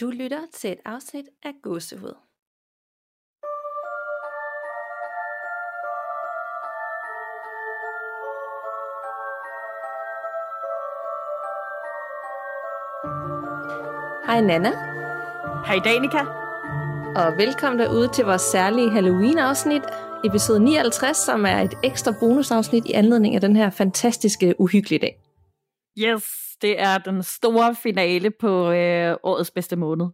Du lytter til et afsnit af Gåsehud. Hej Nana, Hej Danika. og velkommen derude til vores særlige Halloween-afsnit, episode 59, som er et ekstra bonusafsnit i anledning af den her fantastiske uhyggelige dag. Yes, det er den store finale på øh, årets bedste måned.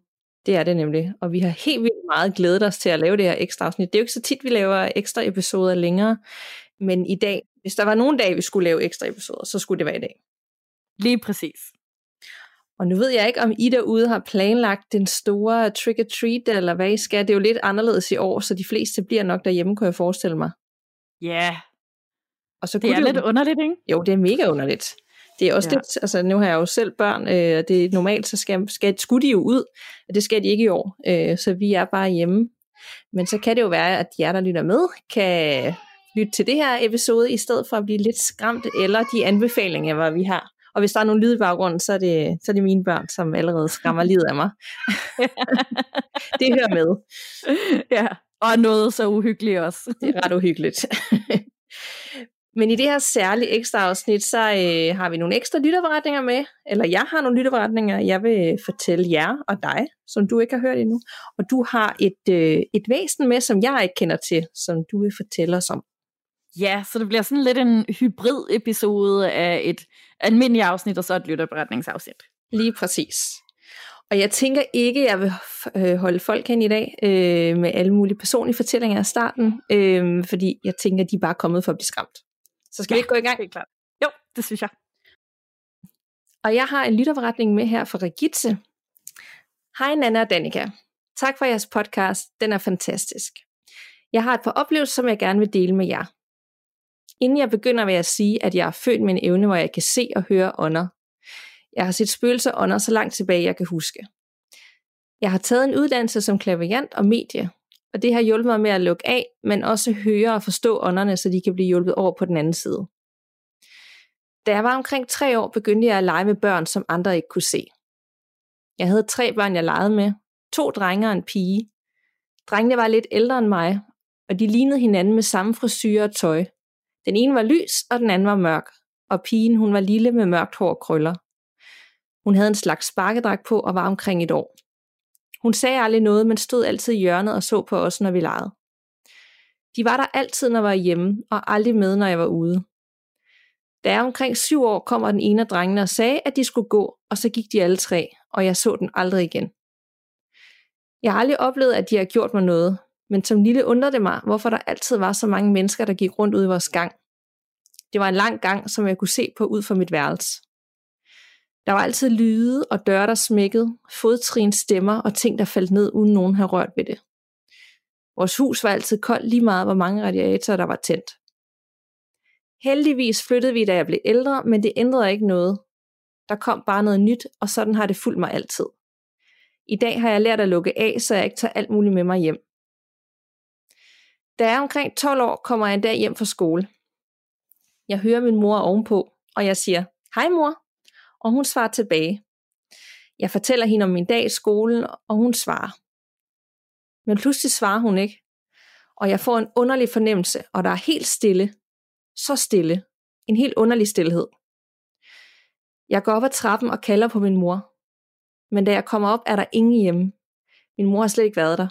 Det er det nemlig, og vi har helt vildt meget glædet os til at lave det her ekstra afsnit. Det er jo ikke så tit, vi laver ekstra episoder længere, men i dag, hvis der var nogen dag, vi skulle lave ekstra episoder, så skulle det være i dag. Lige præcis. Og nu ved jeg ikke, om I derude har planlagt den store trick-or-treat, eller hvad I skal. Det er jo lidt anderledes i år, så de fleste bliver nok derhjemme, kunne jeg forestille mig. Ja, yeah, Og så det er jo- lidt underligt, ikke? Jo, det er mega underligt. Det er også Ja. lidt, altså nu har jeg jo selv børn, øh, og det er normalt, så skal, skal, skulle de jo ud, og det skal de ikke i år, øh, så vi er bare hjemme. Men så kan det jo være, at jer, der lytter med, kan lytte til det her episode, i stedet for at blive lidt skræmt, eller de anbefalinger, hvad vi har. Og hvis der er nogle lyd i baggrunden, så er det, så er det mine børn, som allerede skræmmer livet af mig. det hører med. ja, og noget så uhyggeligt også. Det er ret uhyggeligt. Men i det her særlige ekstra afsnit, så øh, har vi nogle ekstra lytterberetninger med, eller jeg har nogle lytterberetninger, jeg vil fortælle jer og dig, som du ikke har hørt endnu. Og du har et, øh, et væsen med, som jeg ikke kender til, som du vil fortælle os om. Ja, så det bliver sådan lidt en hybrid episode af et almindeligt afsnit, og så et lytterberetningsafsnit. Lige præcis. Og jeg tænker ikke, jeg vil øh, holde folk hen i dag øh, med alle mulige personlige fortællinger af starten, øh, fordi jeg tænker, de er bare kommet for at blive skræmt. Så skal ja. vi ikke gå i gang? Helt klart. Jo, det synes jeg. Og jeg har en lytterberetning med her fra Regitze. Hej Nana og Danika. Tak for jeres podcast. Den er fantastisk. Jeg har et par oplevelser, som jeg gerne vil dele med jer. Inden jeg begynder, vil jeg sige, at jeg er født med en evne, hvor jeg kan se og høre ånder. Jeg har set spøgelser ånder så langt tilbage, jeg kan huske. Jeg har taget en uddannelse som klaverjant og medie, og det har hjulpet mig med at lukke af, men også høre og forstå ånderne, så de kan blive hjulpet over på den anden side. Da jeg var omkring tre år, begyndte jeg at lege med børn, som andre ikke kunne se. Jeg havde tre børn, jeg legede med. To drenge og en pige. Drengene var lidt ældre end mig, og de lignede hinanden med samme frisyr og tøj. Den ene var lys, og den anden var mørk, og pigen hun var lille med mørkt hår og krøller. Hun havde en slags sparkedragt på og var omkring et år. Hun sagde aldrig noget, men stod altid i hjørnet og så på os, når vi legede. De var der altid, når jeg var hjemme, og aldrig med, når jeg var ude. Da jeg omkring syv år kom den ene af drengene og sagde, at de skulle gå, og så gik de alle tre, og jeg så den aldrig igen. Jeg har aldrig oplevet, at de har gjort mig noget, men som lille undrede det mig, hvorfor der altid var så mange mennesker, der gik rundt ud i vores gang. Det var en lang gang, som jeg kunne se på ud fra mit værelse. Der var altid lyde og døre, der smækkede, fodtrin, stemmer og ting, der faldt ned, uden nogen havde rørt ved det. Vores hus var altid koldt lige meget, hvor mange radiatorer, der var tændt. Heldigvis flyttede vi, da jeg blev ældre, men det ændrede ikke noget. Der kom bare noget nyt, og sådan har det fulgt mig altid. I dag har jeg lært at lukke af, så jeg ikke tager alt muligt med mig hjem. Da jeg er omkring 12 år, kommer jeg en dag hjem fra skole. Jeg hører min mor ovenpå, og jeg siger, hej mor, og hun svarer tilbage. Jeg fortæller hende om min dag i skolen, og hun svarer. Men pludselig svarer hun ikke, og jeg får en underlig fornemmelse, og der er helt stille, så stille. En helt underlig stillhed. Jeg går op ad trappen og kalder på min mor. Men da jeg kommer op, er der ingen hjemme. Min mor har slet ikke været der.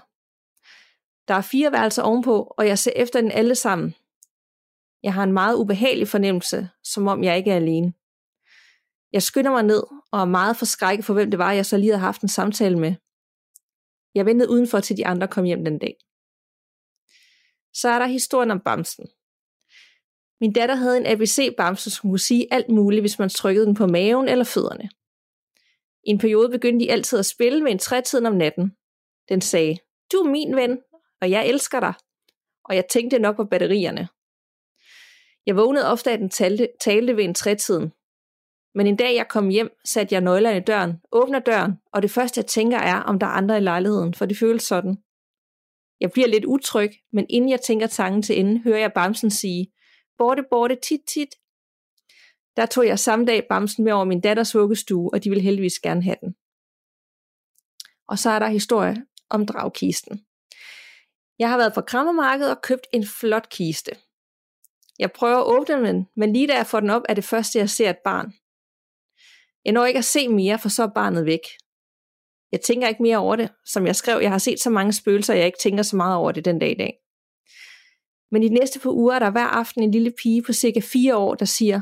Der er fire værelser ovenpå, og jeg ser efter den alle sammen. Jeg har en meget ubehagelig fornemmelse, som om jeg ikke er alene. Jeg skynder mig ned, og er meget forskrækket for, hvem det var, jeg så lige havde haft en samtale med. Jeg ventede udenfor, til de andre kom hjem den dag. Så er der historien om Bamsen. Min datter havde en ABC-bamse, som kunne sige alt muligt, hvis man trykkede den på maven eller fødderne. I en periode begyndte de altid at spille med en trætiden om natten. Den sagde, du er min ven, og jeg elsker dig. Og jeg tænkte nok på batterierne. Jeg vågnede ofte, at den talte, talte ved en trætiden. Men en dag jeg kom hjem, satte jeg nøglerne i døren, åbner døren, og det første jeg tænker er, om der er andre i lejligheden, for det føles sådan. Jeg bliver lidt utryg, men inden jeg tænker tanken til ende, hører jeg Bamsen sige, borte, borte, tit, tit. Der tog jeg samme dag Bamsen med over min datters vuggestue, og de ville heldigvis gerne have den. og så er der historie om dragkisten. Jeg har været på krammermarkedet og købt en flot kiste. Jeg prøver at åbne den, men lige da jeg får den op, er det første, jeg ser et barn. Jeg når ikke at se mere, for så er barnet væk. Jeg tænker ikke mere over det. Som jeg skrev, jeg har set så mange spøgelser, jeg ikke tænker så meget over det den dag i dag. Men i de næste par uger er der hver aften en lille pige på cirka fire år, der siger,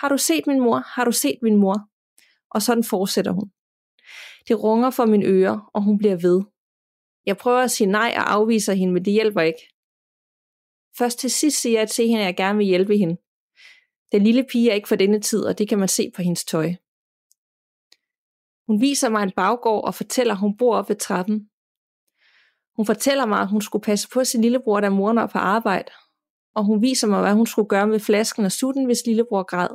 har du set min mor? Har du set min mor? Og sådan fortsætter hun. Det runger for mine ører, og hun bliver ved. Jeg prøver at sige nej og afviser hende, men det hjælper ikke. Først til sidst siger jeg til hende, at jeg gerne vil hjælpe hende. Den lille pige er ikke for denne tid, og det kan man se på hendes tøj. Hun viser mig en baggård og fortæller, at hun bor oppe ved trappen. Hun fortæller mig, at hun skulle passe på sin lillebror, da moren var på arbejde, og hun viser mig, hvad hun skulle gøre med flasken og sutten, hvis lillebror græd.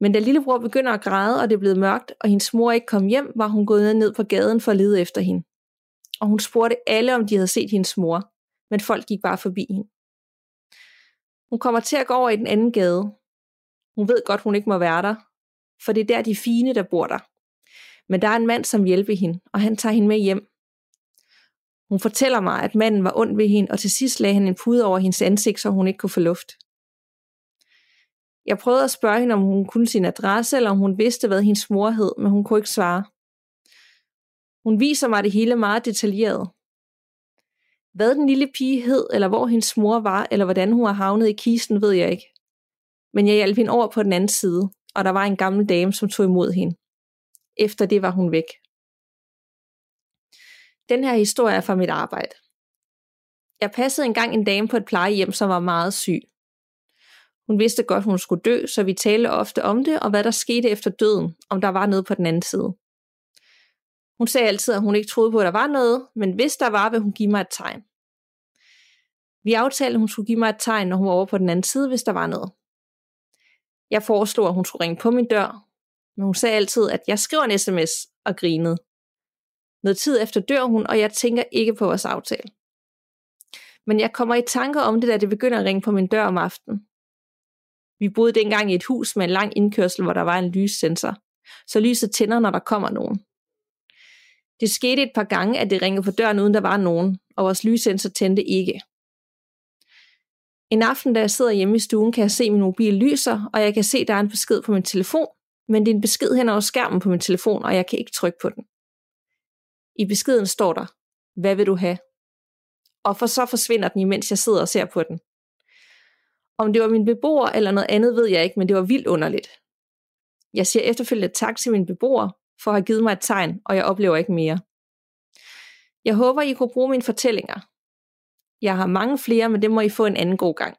Men da lillebror begynder at græde, og det er blevet mørkt, og hendes mor ikke kom hjem, var hun gået ned på gaden for at lede efter hende. Og hun spurgte alle, om de havde set hendes mor, men folk gik bare forbi hende. Hun kommer til at gå over i den anden gade. Hun ved godt, hun ikke må være der, for det er der de fine, der bor der. Men der er en mand, som hjælper hende, og han tager hende med hjem. Hun fortæller mig, at manden var ond ved hende, og til sidst lagde han en pude over hendes ansigt, så hun ikke kunne få luft. Jeg prøvede at spørge hende, om hun kunne sin adresse, eller om hun vidste, hvad hendes mor hed, men hun kunne ikke svare. Hun viser mig det hele meget detaljeret. Hvad den lille pige hed, eller hvor hendes mor var, eller hvordan hun har havnet i kisten, ved jeg ikke. Men jeg hjalp hende over på den anden side, og der var en gammel dame, som tog imod hende. Efter det var hun væk. Den her historie er fra mit arbejde. Jeg passede engang en dame på et plejehjem, som var meget syg. Hun vidste godt, hun skulle dø, så vi talte ofte om det, og hvad der skete efter døden, om der var noget på den anden side. Hun sagde altid, at hun ikke troede på, at der var noget, men hvis der var, ville hun give mig et tegn. Vi aftalte, at hun skulle give mig et tegn, når hun var over på den anden side, hvis der var noget. Jeg foreslog, at hun skulle ringe på min dør, men hun sagde altid, at jeg skriver en sms og grinede. Noget tid efter dør hun, og jeg tænker ikke på vores aftale. Men jeg kommer i tanker om det, da det begynder at ringe på min dør om aftenen. Vi boede dengang i et hus med en lang indkørsel, hvor der var en lyssensor, så lyset tænder, når der kommer nogen. Det skete et par gange, at det ringede på døren, uden der var nogen, og vores lyssensor tændte ikke. En aften, da jeg sidder hjemme i stuen, kan jeg se, at min mobil lyser, og jeg kan se, at der er en besked på min telefon, men det er en besked hen over skærmen på min telefon, og jeg kan ikke trykke på den. I beskeden står der, hvad vil du have? Og for så forsvinder den, imens jeg sidder og ser på den. Om det var min beboer eller noget andet, ved jeg ikke, men det var vildt underligt. Jeg siger efterfølgende tak til min beboer for at have givet mig et tegn, og jeg oplever ikke mere. Jeg håber, I kunne bruge mine fortællinger. Jeg har mange flere, men det må I få en anden god gang.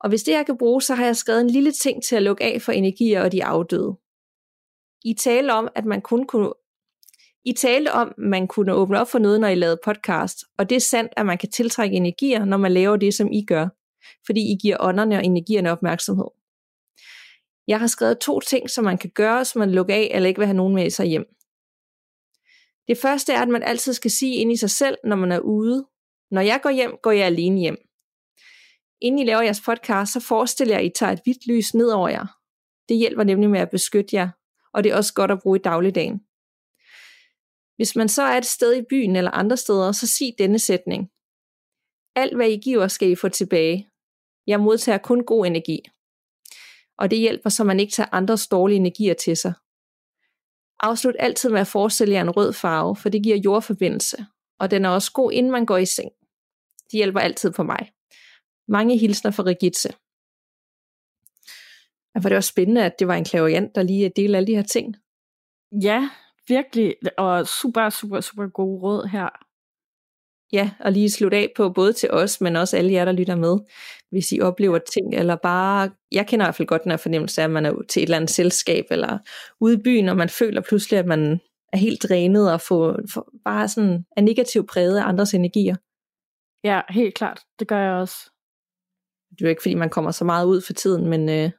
Og hvis det jeg kan bruge, så har jeg skrevet en lille ting til at lukke af for energier og de afdøde. I talte om, at man kun kunne i talte om, at man kunne åbne op for noget, når I lavede podcast, og det er sandt, at man kan tiltrække energier, når man laver det, som I gør fordi I giver ånderne og energierne opmærksomhed. Jeg har skrevet to ting, som man kan gøre, så man lukker af eller ikke vil have nogen med sig hjem. Det første er, at man altid skal sige ind i sig selv, når man er ude. Når jeg går hjem, går jeg alene hjem. Inden I laver jeres podcast, så forestiller jeg, at I tager et hvidt lys ned over jer. Det hjælper nemlig med at beskytte jer, og det er også godt at bruge i dagligdagen. Hvis man så er et sted i byen eller andre steder, så sig denne sætning. Alt hvad I giver, skal I få tilbage. Jeg modtager kun god energi. Og det hjælper, så man ikke tager andres dårlige energier til sig. Afslut altid med at forestille jer en rød farve, for det giver jordforbindelse, og den er også god, inden man går i seng. Det hjælper altid på mig. Mange hilsner fra Regitze. Og det var spændende, at det var en klaverjant, der lige delte alle de her ting. Ja, virkelig. Og super, super, super gode råd her ja, og lige slutte af på, både til os, men også alle jer, der lytter med, hvis I oplever ting, eller bare, jeg kender i hvert fald godt den her fornemmelse af, at man er til et eller andet selskab, eller ude i byen, og man føler pludselig, at man er helt drænet, og får, får bare sådan, er negativt præget af andres energier. Ja, helt klart. Det gør jeg også. Det er jo ikke, fordi man kommer så meget ud for tiden, men, øh,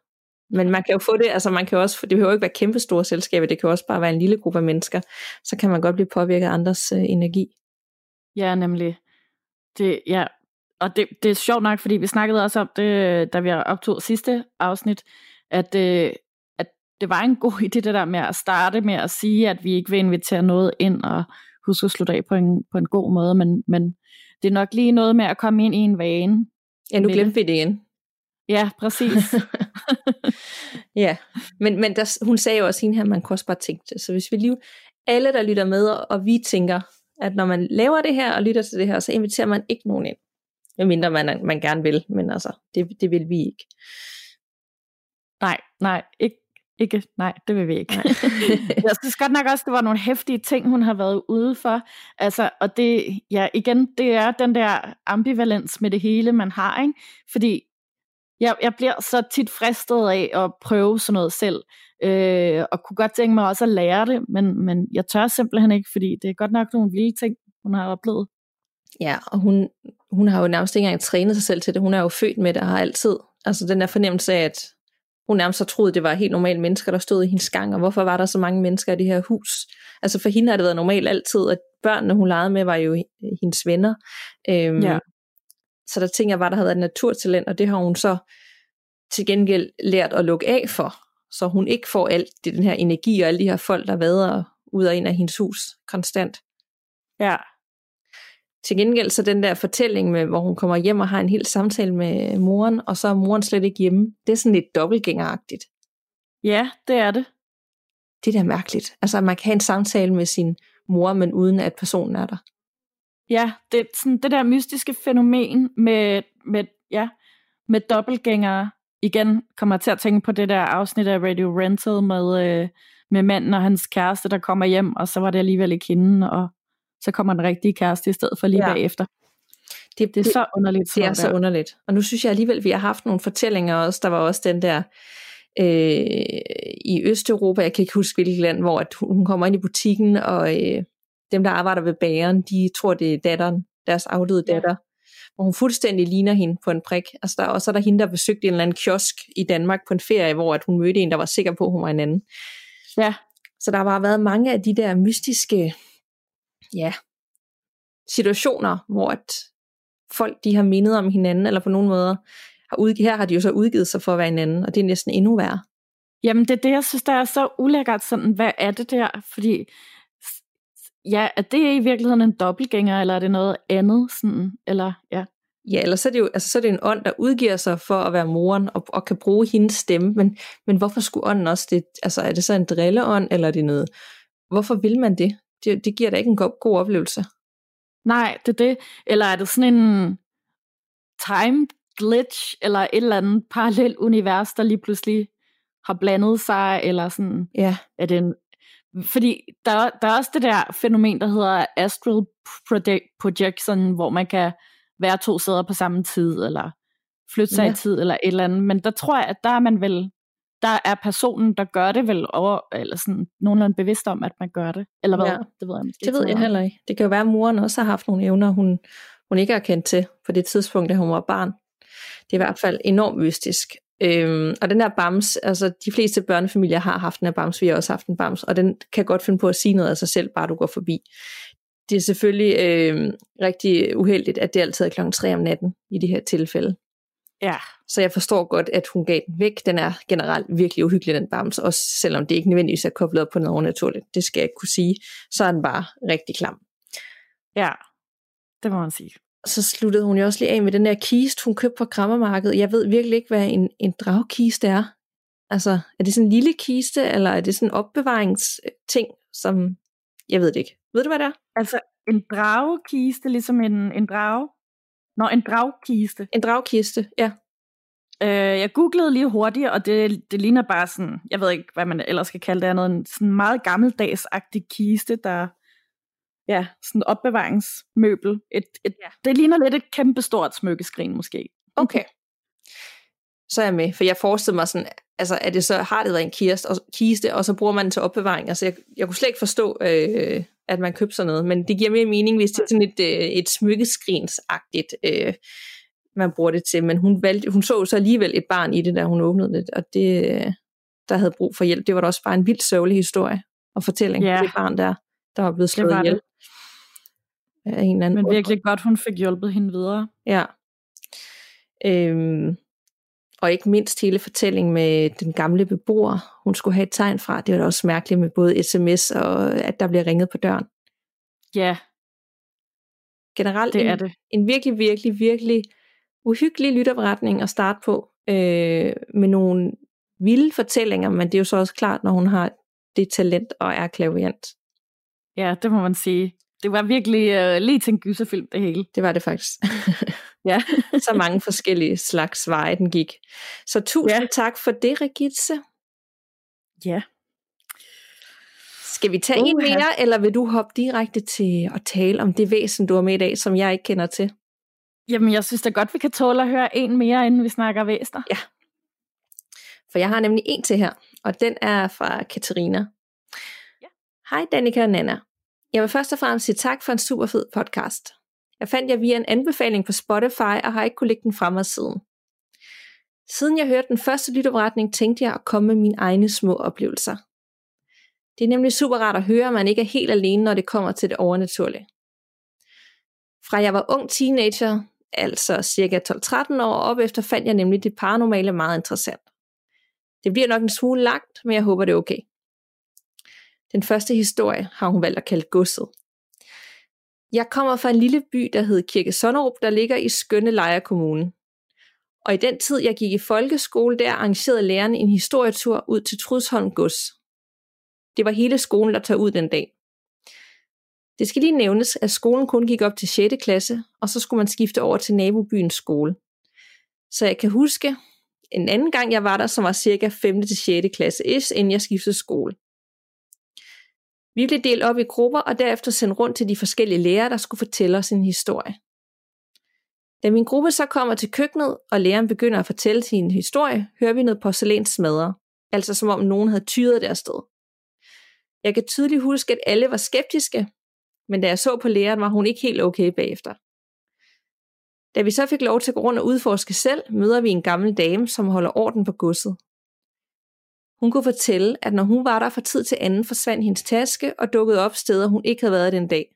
men man kan jo få det, altså man kan også, det behøver jo ikke være kæmpe store selskaber, det kan også bare være en lille gruppe af mennesker, så kan man godt blive påvirket af andres øh, energi. Ja, nemlig. Det, ja. Og det, det er sjovt nok, fordi vi snakkede også om det, da vi optog sidste afsnit, at, øh, at det var en god idé, det der med at starte med at sige, at vi ikke vil invitere noget ind, og huske at slutte af på en, på en god måde, men, men det er nok lige noget med at komme ind i en vane. Ja, nu glemte vi det igen. Ja, præcis. ja, men, men der, hun sagde jo også hende her, man kunne også bare tænke det. Så hvis vi lige, alle der lytter med, og vi tænker, at når man laver det her og lytter til det her, så inviterer man ikke nogen ind. Medmindre man, man gerne vil, men altså, det, det vil vi ikke. Nej, nej, ikke, ikke, nej, det vil vi ikke. jeg synes godt nok også, det var nogle hæftige ting, hun har været ude for. Altså, og det, ja, igen, det er den der ambivalens med det hele, man har, ikke? Fordi jeg, jeg bliver så tit fristet af at prøve sådan noget selv, øh, og kunne godt tænke mig også at lære det, men, men jeg tør simpelthen ikke, fordi det er godt nok nogle vilde ting, hun har oplevet. Ja, og hun, hun har jo nærmest ikke engang trænet sig selv til det. Hun er jo født med det og har altid. Altså den der fornemmelse af, at hun nærmest så troede, det var helt normale mennesker, der stod i hendes gang, og hvorfor var der så mange mennesker i det her hus? Altså for hende har det været normalt altid, at børnene, hun legede med, var jo hendes venner. Øhm, ja. Så der tænker jeg bare, der havde været et naturtalent, og det har hun så til gengæld lært at lukke af for, så hun ikke får alt det, den her energi og alle de her folk, der vader ud og ind af hendes hus konstant. Ja. Til gengæld så den der fortælling, med, hvor hun kommer hjem og har en hel samtale med moren, og så er moren slet ikke hjemme, det er sådan lidt dobbeltgængeragtigt. Ja, det er det. Det er da mærkeligt. Altså, at man kan have en samtale med sin mor, men uden at personen er der. Ja, det er sådan det der mystiske fænomen med, med, ja, med dobbeltgængere. Igen kommer jeg til at tænke på det der afsnit af Radio Rental med, øh, med manden og hans kæreste, der kommer hjem, og så var det alligevel ikke hende, og så kommer den rigtige kæreste i stedet for lige ja. bagefter. Det, det er det, så underligt. Det er så underligt. Og nu synes jeg alligevel, vi har haft nogle fortællinger også. Der var også den der øh, i Østeuropa, jeg kan ikke huske hvilket land, hvor at hun kommer ind i butikken, og øh, dem, der arbejder ved bageren, de tror, det er datteren, deres afdøde datter. Ja. Hvor hun fuldstændig ligner hende på en prik. Altså der, og så er der hende, der besøgte en eller anden kiosk i Danmark på en ferie, hvor at hun mødte en, der var sikker på, at hun var en anden. Ja. Så der har bare været mange af de der mystiske ja, situationer, hvor at folk de har mindet om hinanden, eller på nogen måder, har udgivet, her har de jo så udgivet sig for at være hinanden, og det er næsten endnu værre. Jamen det er det, jeg synes, der er så ulækkert, sådan, hvad er det der? Fordi, ja, er det i virkeligheden en dobbeltgænger, eller er det noget andet? Sådan, eller, ja. Ja, eller så er det jo altså, så er det en ånd, der udgiver sig for at være moren, og, og kan bruge hendes stemme, men, men hvorfor skulle ånden også det? Altså er det så en drilleånd, eller er det noget? Hvorfor vil man det? Det, det giver da ikke en god, god oplevelse. Nej, det er det. Eller er det sådan en time glitch, eller et eller andet parallelt univers, der lige pludselig har blandet sig, eller sådan, ja. er det en, fordi der, der er også det der fænomen, der hedder astral projection, hvor man kan være to steder på samme tid, eller flytte sig ja. i tid, eller et eller andet, men der tror jeg, at der er man vel der er personen, der gør det vel over, eller sådan nogenlunde bevidst om, at man gør det. Eller hvad? Ja. Det ved jeg måske Det ved jeg heller ikke. Det kan jo være, at moren også har haft nogle evner, hun, hun ikke har kendt til på det tidspunkt, da hun var barn. Det er i hvert fald enormt mystisk. Øhm, og den der bams, altså de fleste børnefamilier har haft den her bams, vi har også haft en bams, og den kan godt finde på at sige noget af sig selv, bare du går forbi. Det er selvfølgelig øh, rigtig uheldigt, at det altid er klokken 3 om natten i de her tilfælde. Ja. Så jeg forstår godt, at hun gav den væk. Den er generelt virkelig uhyggelig, den bamse, også selvom det ikke nødvendigvis er koblet op på noget overnaturligt. Det skal jeg ikke kunne sige. Så er den bare rigtig klam. Ja, det må man sige. Så sluttede hun jo også lige af med den der kiste, hun købte på krammermarkedet. Jeg ved virkelig ikke, hvad en, en dragkiste er. Altså, er det sådan en lille kiste, eller er det sådan en opbevaringsting, som... Jeg ved det ikke. Ved du, hvad det er? Altså, en dragkiste, ligesom en, en drage? Nå, en dragkiste. En dragkiste, ja. Øh, jeg googlede lige hurtigt, og det, det ligner bare sådan, jeg ved ikke, hvad man ellers skal kalde det, er noget sådan meget gammeldagsagtig kiste, der ja, sådan opbevaringsmøbel. Et, et, ja. Det ligner lidt et kæmpestort smykkeskrin måske. Okay. Så er jeg med, for jeg forestiller mig sådan, altså er det så, har det været en kiste, og, kiste, og så bruger man den til opbevaring. Altså jeg, jeg kunne slet ikke forstå, øh, at man køber sådan noget, men det giver mere mening, hvis det er sådan et, øh, et smykkeskrinsagtigt, øh, man bruger det til. Men hun, valgte, hun så så alligevel et barn i det, da hun åbnede det, og det, der havde brug for hjælp. Det var da også bare en vildt sørgelig historie og fortælling ja. det barn der, der var blevet slået ihjel. Af en anden Men virkelig godt, hun fik hjulpet hende videre. Ja. Øhm, Og ikke mindst hele fortællingen med den gamle beboer, hun skulle have et tegn fra. Det var da også mærkeligt med både sms og at der bliver ringet på døren. Ja. Generelt det en, er det. en virkelig, virkelig, virkelig uhyggelig lytterberetning at starte på. Øh, med nogle vilde fortællinger, men det er jo så også klart, når hun har det talent og er klaviant. Ja, det må man sige. Det var virkelig uh, lige til en gyserfilm, det hele. Det var det faktisk. ja. så mange forskellige slags veje, den gik. Så tusind ja. tak for det, Regitze. Ja. Skal vi tage uh, en mere, eller vil du hoppe direkte til at tale om det væsen, du har med i dag, som jeg ikke kender til? Jamen, jeg synes da godt, vi kan tåle at høre en mere, inden vi snakker væsner. Ja. For jeg har nemlig en til her, og den er fra Katarina. Ja. Hej Danika og Nana. Jeg vil først og fremmest sige tak for en super fed podcast. Jeg fandt jeg via en anbefaling på Spotify, og har ikke kunne lægge den frem siden. Siden jeg hørte den første lytopretning, tænkte jeg at komme med mine egne små oplevelser. Det er nemlig super rart at høre, at man ikke er helt alene, når det kommer til det overnaturlige. Fra jeg var ung teenager, altså cirka 12-13 år op efter, fandt jeg nemlig det paranormale meget interessant. Det bliver nok en smule langt, men jeg håber det er okay. Den første historie har hun valgt at kalde godset. Jeg kommer fra en lille by, der hed Kirke Sonnerup, der ligger i skønne Lejre Kommune. Og i den tid, jeg gik i folkeskole, der arrangerede lærerne en historietur ud til Trudsholm Gods. Det var hele skolen, der tog ud den dag. Det skal lige nævnes, at skolen kun gik op til 6. klasse, og så skulle man skifte over til nabobyens skole. Så jeg kan huske en anden gang, jeg var der, som var cirka 5. til 6. klasse S, inden jeg skiftede skole. Vi blev delt op i grupper og derefter sendt rundt til de forskellige lærere, der skulle fortælle os en historie. Da min gruppe så kommer til køkkenet, og læreren begynder at fortælle sin historie, hører vi noget porcelæn smadre, altså som om nogen havde tyret deres sted. Jeg kan tydeligt huske, at alle var skeptiske, men da jeg så på læreren, var hun ikke helt okay bagefter. Da vi så fik lov til at gå rundt og udforske selv, møder vi en gammel dame, som holder orden på godset. Hun kunne fortælle, at når hun var der fra tid til anden, forsvandt hendes taske og dukkede op steder, hun ikke havde været den dag.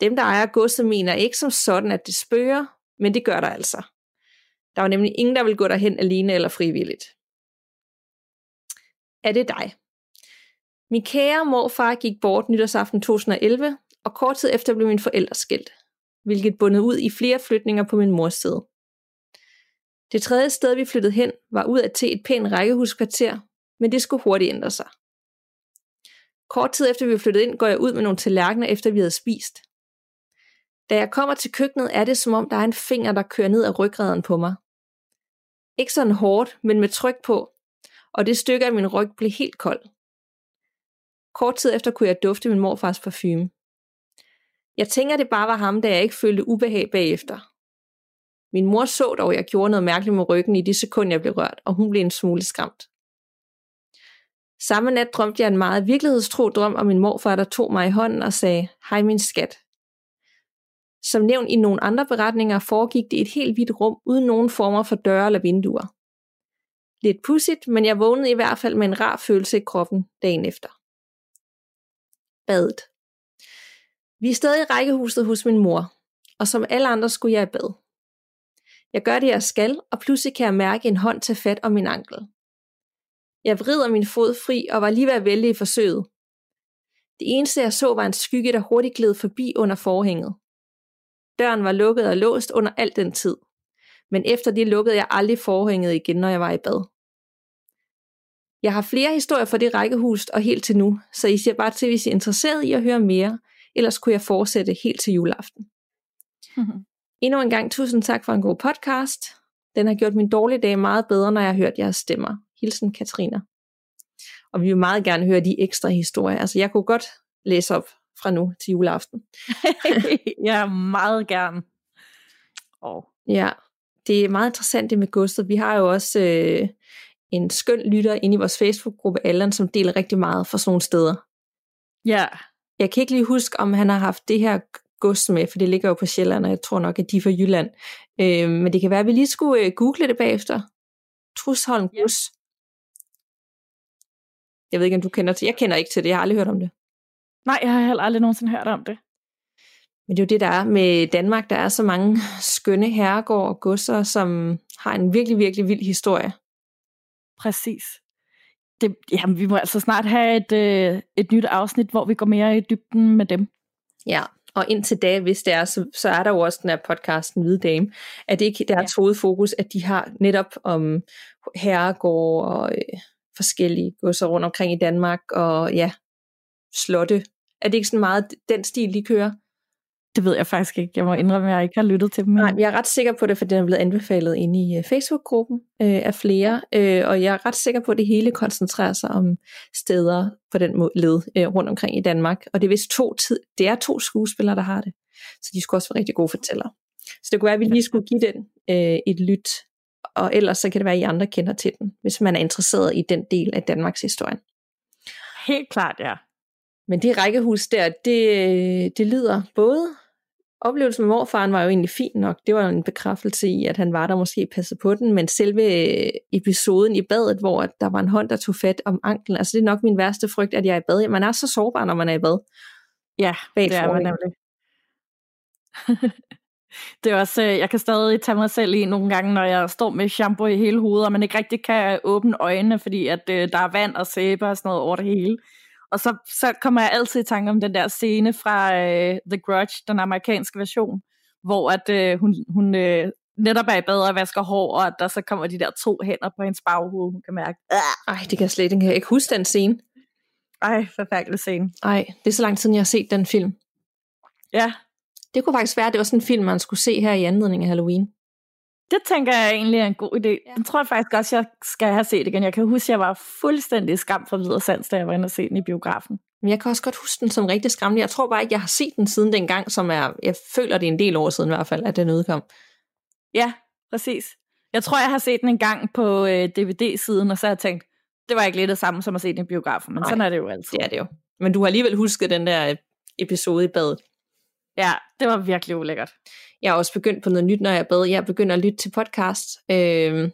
Dem, der ejer godset, mener ikke som sådan, at det spørger, men det gør der altså. Der var nemlig ingen, der vil gå derhen alene eller frivilligt. Er det dig? Min kære morfar gik bort nytårsaften 2011, og kort tid efter blev mine forældre skilt, hvilket bundet ud i flere flytninger på min mors side. Det tredje sted, vi flyttede hen, var ud af til et pænt rækkehuskvarter, men det skulle hurtigt ændre sig. Kort tid efter vi flyttede ind, går jeg ud med nogle tallerkener, efter vi havde spist. Da jeg kommer til køkkenet, er det som om, der er en finger, der kører ned ad ryggraden på mig. Ikke sådan hårdt, men med tryk på, og det stykke af min ryg blev helt kold. Kort tid efter kunne jeg dufte min morfars parfume. Jeg tænker, det bare var ham, da jeg ikke følte ubehag bagefter. Min mor så dog, at jeg gjorde noget mærkeligt med ryggen i de sekunder, jeg blev rørt, og hun blev en smule skræmt. Samme nat drømte jeg en meget virkelighedstro drøm om min morfar, der tog mig i hånden og sagde, hej min skat. Som nævnt i nogle andre beretninger foregik det i et helt hvidt rum, uden nogen former for døre eller vinduer. Lidt pudsigt, men jeg vågnede i hvert fald med en rar følelse i kroppen dagen efter. Badet. Vi er stadig i rækkehuset hos min mor, og som alle andre skulle jeg i bad. Jeg gør det, jeg skal, og pludselig kan jeg mærke en hånd tage fat om min ankel. Jeg vrider min fod fri og var lige ved at vælge i forsøget. Det eneste jeg så var en skygge, der hurtigt gled forbi under forhænget. Døren var lukket og låst under al den tid. Men efter det lukkede jeg aldrig forhænget igen, når jeg var i bad. Jeg har flere historier fra det rækkehus og helt til nu, så I siger bare til, hvis I er interesseret i at høre mere, ellers kunne jeg fortsætte helt til juleaften. Endnu en gang tusind tak for en god podcast. Den har gjort min dårlige dag meget bedre, når jeg har hørt jeres stemmer. Hilsen Katrina. Og vi vil meget gerne høre de ekstra historier. Altså jeg kunne godt læse op fra nu til juleaften. ja, meget gerne. Oh. Ja, det er meget interessant det med Gustav. Vi har jo også øh, en skøn lytter inde i vores Facebook-gruppe, Allan, som deler rigtig meget fra sådan nogle steder. Ja. Jeg kan ikke lige huske, om han har haft det her gods med, for det ligger jo på Sjælland, og jeg tror nok, at de er fra Jylland. Øh, men det kan være, at vi lige skulle øh, google det bagefter. Trusholm gods. Ja. Jeg ved ikke, om du kender til Jeg kender ikke til det, jeg har aldrig hørt om det. Nej, jeg har heller aldrig nogensinde hørt om det. Men det er jo det, der er med Danmark. Der er så mange skønne herregård og godser, som har en virkelig, virkelig vild historie. Præcis. Det, jamen, vi må altså snart have et, øh, et nyt afsnit, hvor vi går mere i dybden med dem. Ja, og indtil da, hvis det er, så, så er der jo også den her podcast, Den Hvide Dame, at det ikke deres ja. hovedfokus, at de har netop om herregård og øh, forskellige godser rundt omkring i Danmark, og ja, slotte. Er det ikke sådan meget den stil, de kører? Det ved jeg faktisk ikke. Jeg må indrømme, at jeg ikke har lyttet til dem. Nej, jeg er ret sikker på det, for den er blevet anbefalet inde i uh, Facebook-gruppen uh, af flere, uh, og jeg er ret sikker på, at det hele koncentrerer sig om steder på den måde led uh, rundt omkring i Danmark. Og det er vist to, tid, det er to skuespillere, der har det. Så de skulle også være rigtig gode fortællere. Så det kunne være, at vi lige skulle give den uh, et lyt, og ellers så kan det være, at I andre kender til den, hvis man er interesseret i den del af Danmarks historie. Helt klart, ja. Men det rækkehus der, det, det lyder både Oplevelsen med morfaren var jo egentlig fint nok. Det var en bekræftelse i, at han var der måske passet på den, men selve øh, episoden i badet, hvor der var en hånd, der tog fat om anklen, altså det er nok min værste frygt, at jeg er i bad. Man er så sårbar, når man er i bad. Ja, Bag det er man nemlig. det er også, øh, jeg kan stadig tage mig selv i nogle gange, når jeg står med shampoo i hele hovedet, og man ikke rigtig kan åbne øjnene, fordi at øh, der er vand og sæbe og sådan noget over det hele. Og så, så kommer jeg altid i tanke om den der scene fra uh, The Grudge, den amerikanske version, hvor at uh, hun, hun uh, netop er i bad og vasker hår, og at der så kommer de der to hænder på hendes baghoved, hun kan mærke. Ej, det kan jeg slet ikke, jeg ikke huske den scene. Ej, forfærdelig scene. Ej, det er så lang tid, jeg har set den film. Ja. Det kunne faktisk være, at det var sådan en film, man skulle se her i anledning af Halloween. Det tænker jeg egentlig er en god idé. Ja. Den tror jeg faktisk også, jeg skal have set igen. Jeg kan huske, at jeg var fuldstændig skam for videre sans, da jeg var inde og se den i biografen. Men jeg kan også godt huske den som rigtig skræmmende. Jeg tror bare ikke, jeg har set den siden dengang, som er, jeg føler det er en del år siden i hvert fald, at den udkom. Ja, præcis. Jeg tror, jeg har set den en gang på øh, DVD-siden, og så har jeg tænkt, det var ikke lidt det samme som at se den i biografen, men Nej, sådan er det jo altid. Det er det jo. Men du har alligevel husket den der øh, episode i badet. Ja, det var virkelig ulækkert. Jeg er også begyndt på noget nyt, når jeg bad. Jeg begynder at lytte til podcast. Øh,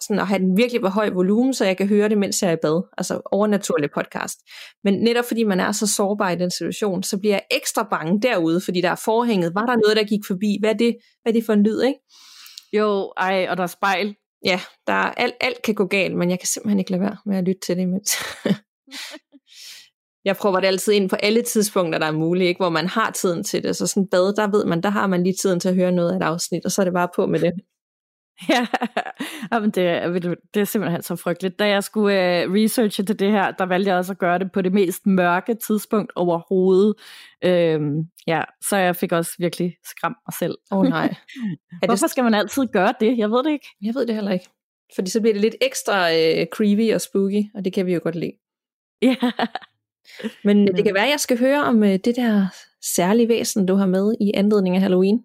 sådan at have den virkelig på høj volumen, så jeg kan høre det, mens jeg er i bad. Altså overnaturlig podcast. Men netop fordi man er så sårbar i den situation, så bliver jeg ekstra bange derude, fordi der er forhænget. Var der noget, der gik forbi? Hvad er det, hvad er det for en lyd, ikke? Jo, ej, og der er spejl. Ja, der er, alt, alt kan gå galt, men jeg kan simpelthen ikke lade være med at lytte til det imens. jeg prøver det altid ind på alle tidspunkter, der er muligt, ikke? hvor man har tiden til det. Så sådan bad, der ved man, der har man lige tiden til at høre noget af et afsnit, og så er det bare på med det. Ja, men det, det er simpelthen så frygteligt. Da jeg skulle uh, researche til det her, der valgte jeg også at gøre det på det mest mørke tidspunkt overhovedet. Øhm, ja, så jeg fik også virkelig skræmt mig selv. Åh oh, nej. Er Hvorfor skal man altid gøre det? Jeg ved det ikke. Jeg ved det heller ikke. Fordi så bliver det lidt ekstra uh, creepy og spooky, og det kan vi jo godt lide. Ja. Men det kan være, at jeg skal høre om uh, det der særlige væsen, du har med i anledning af Halloween.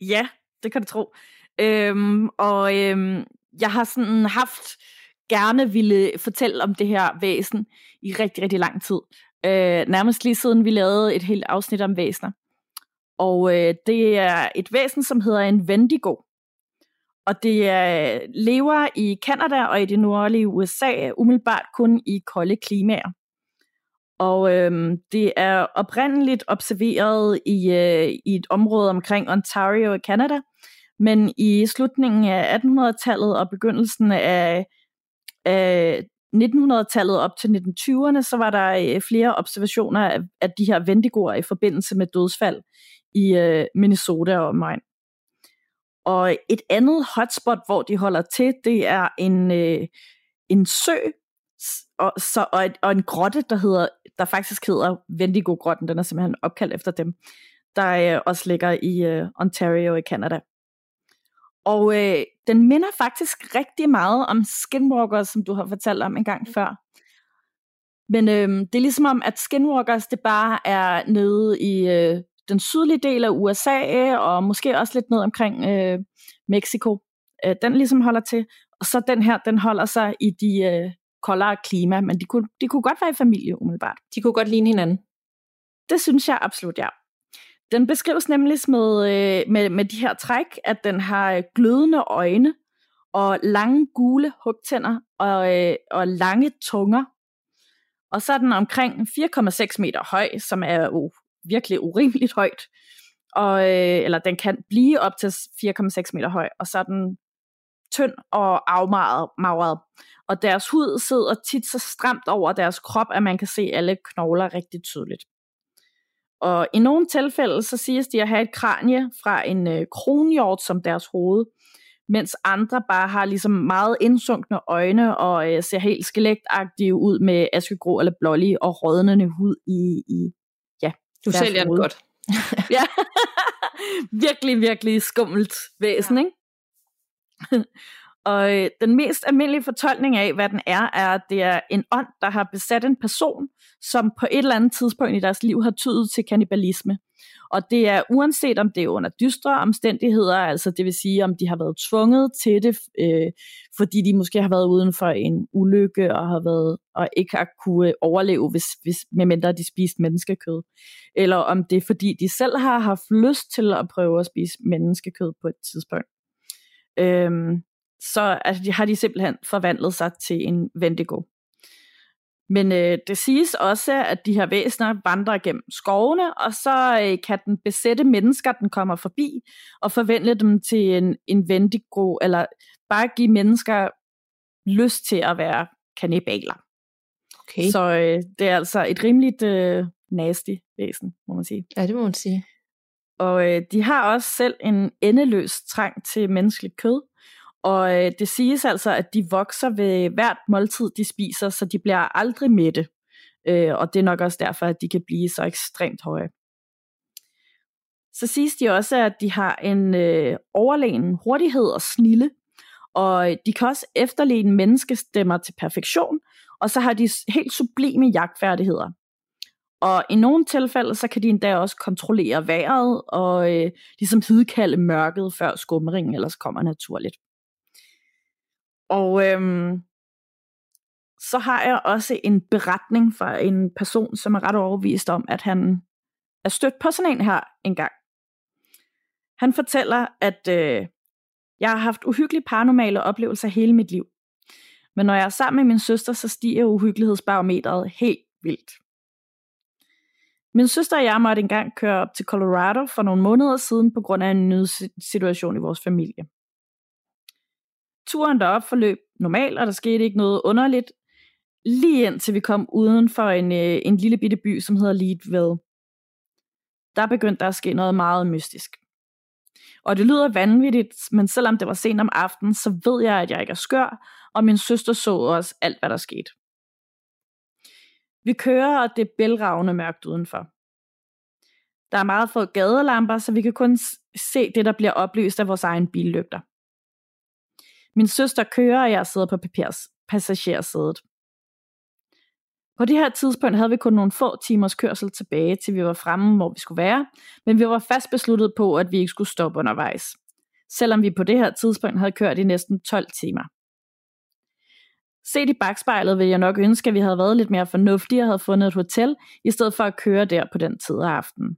Ja, det kan du tro. Øhm, og øhm, jeg har sådan haft gerne ville fortælle om det her væsen i rigtig, rigtig lang tid. Øh, nærmest lige siden vi lavede et helt afsnit om væsener. Og øh, det er et væsen, som hedder en Wendigo. Og det er, lever i Kanada og i det nordlige USA, umiddelbart kun i kolde klimaer. Og øhm, det er oprindeligt observeret i, øh, i et område omkring Ontario i Canada, men i slutningen af 1800-tallet og begyndelsen af, af 1900-tallet op til 1920'erne, så var der øh, flere observationer af, af de her vendigoer i forbindelse med dødsfald i øh, Minnesota og omegn. Og et andet hotspot, hvor de holder til, det er en, øh, en sø og, så, og, et, og en grotte, der, hedder, der faktisk hedder Wendigo-grotten. Den er simpelthen opkaldt efter dem, der øh, også ligger i øh, Ontario i Canada. Og øh, den minder faktisk rigtig meget om Skinwalkers, som du har fortalt om en gang mm. før. Men øh, det er ligesom om, at Skinwalkers det bare er nede i øh, den sydlige del af USA, og måske også lidt ned omkring øh, Mexico. Øh, den ligesom holder til. Og så den her, den holder sig i de øh, koldere klima, men de kunne, de kunne godt være i familie umiddelbart. De kunne godt ligne hinanden. Det synes jeg absolut, ja. Den beskrives nemlig med, øh, med, med de her træk, at den har øh, glødende øjne og lange gule hugtænder og, øh, og lange tunger. Og så er den omkring 4,6 meter høj, som er jo virkelig urimeligt højt, og, øh, eller den kan blive op til 4,6 meter høj, og så er den tynd og afmagret. Og deres hud sidder tit så stramt over deres krop, at man kan se alle knogler rigtig tydeligt. Og i nogle tilfælde, så siges de at have et kranie fra en øh, kronhjort som deres hoved, mens andre bare har ligesom meget indsunkne øjne og øh, ser helt skelektagtige ud med askegrå eller blålig og rådnende hud i, i ja, Du sælger den godt. ja, virkelig, virkelig skummelt væsen, ja. ikke? Og øh, den mest almindelige fortolkning af, hvad den er, er, at det er en ånd, der har besat en person, som på et eller andet tidspunkt i deres liv har tydet til kannibalisme. Og det er uanset om det er under dystre omstændigheder, altså det vil sige, om de har været tvunget til det, øh, fordi de måske har været uden for en ulykke og har været og ikke har kunne overleve, hvis, hvis, medmindre de spiste menneskekød. Eller om det er fordi, de selv har haft lyst til at prøve at spise menneskekød på et tidspunkt. Øhm, så altså, de har de simpelthen forvandlet sig til en Wendigo. Men øh, det siges også, at de her væsener vandrer gennem skovene, og så øh, kan den besætte mennesker, den kommer forbi, og forvandle dem til en, en Wendigo, eller bare give mennesker lyst til at være kannibaler. Okay. Så øh, det er altså et rimeligt øh, nasty væsen, må man sige. Ja, det må man sige. Og øh, de har også selv en endeløs trang til menneskeligt kød, og øh, det siges altså, at de vokser ved hvert måltid, de spiser, så de bliver aldrig mætte. Øh, og det er nok også derfor, at de kan blive så ekstremt høje. Så siges de også, at de har en øh, overlegen hurtighed og snille, og øh, de kan også efterligne menneskestemmer til perfektion, og så har de helt sublime jagtfærdigheder. Og i nogle tilfælde, så kan de endda også kontrollere vejret, og øh, ligesom hidkalde mørket, før skumringen ellers kommer naturligt. Og øhm, så har jeg også en beretning fra en person, som er ret overbevist om, at han er stødt på sådan en her engang. Han fortæller, at øh, jeg har haft uhyggelige paranormale oplevelser hele mit liv. Men når jeg er sammen med min søster, så stiger uhyggelighedsbarometeret helt vildt. Min søster og jeg måtte engang køre op til Colorado for nogle måneder siden på grund af en nødsituation i vores familie. Turen derop forløb normalt, og der skete ikke noget underligt, lige indtil vi kom uden for en, øh, en lille bitte by, som hedder Leadville. Der begyndte der at ske noget meget mystisk. Og det lyder vanvittigt, men selvom det var sent om aftenen, så ved jeg, at jeg ikke er skør, og min søster så også alt, hvad der skete. Vi kører, og det er bælragende mørkt udenfor. Der er meget få gadelamper, så vi kan kun se det, der bliver oplyst af vores egen billygter. Min søster kører, og jeg sidder på passagersædet. På det her tidspunkt havde vi kun nogle få timers kørsel tilbage, til vi var fremme, hvor vi skulle være, men vi var fast besluttet på, at vi ikke skulle stoppe undervejs. Selvom vi på det her tidspunkt havde kørt i næsten 12 timer. Set i bagspejlet vil jeg nok ønske, at vi havde været lidt mere fornuftige og havde fundet et hotel, i stedet for at køre der på den tid af aftenen.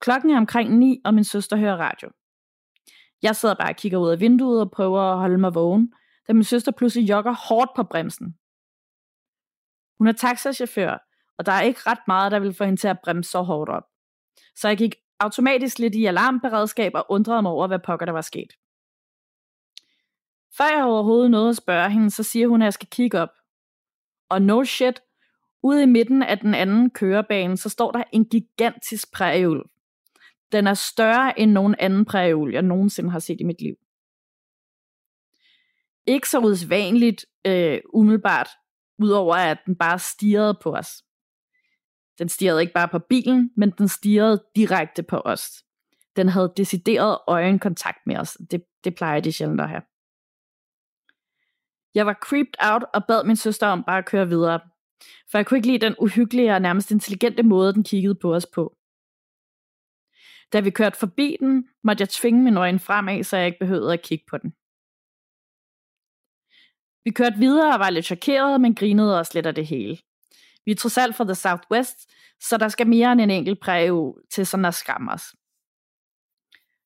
Klokken er omkring 9, og min søster hører radio. Jeg sidder bare og kigger ud af vinduet og prøver at holde mig vågen, da min søster pludselig jogger hårdt på bremsen. Hun er taxachauffør, og der er ikke ret meget, der vil få hende til at bremse så hårdt op. Så jeg gik automatisk lidt i alarmberedskab og undrede mig over, hvad pokker der var sket. Før jeg overhovedet nåede at spørge hende, så siger hun, at jeg skal kigge op. Og no shit, ude i midten af den anden kørebane, så står der en gigantisk prærieulv. Den er større end nogen anden prærieulv, jeg nogensinde har set i mit liv. Ikke så udsvanligt øh, umiddelbart, udover at den bare stirrede på os. Den stirrede ikke bare på bilen, men den stirrede direkte på os. Den havde decideret øjenkontakt med os. Det, det plejer de sjældent at have. Jeg var creeped out og bad min søster om bare at køre videre. For jeg kunne ikke lide den uhyggelige og nærmest intelligente måde, den kiggede på os på. Da vi kørte forbi den, måtte jeg tvinge min øjne fremad, så jeg ikke behøvede at kigge på den. Vi kørte videre og var lidt chokeret, men grinede også lidt af det hele. Vi er trods alt fra The Southwest, så der skal mere end en enkelt præge til sådan at skræmme os.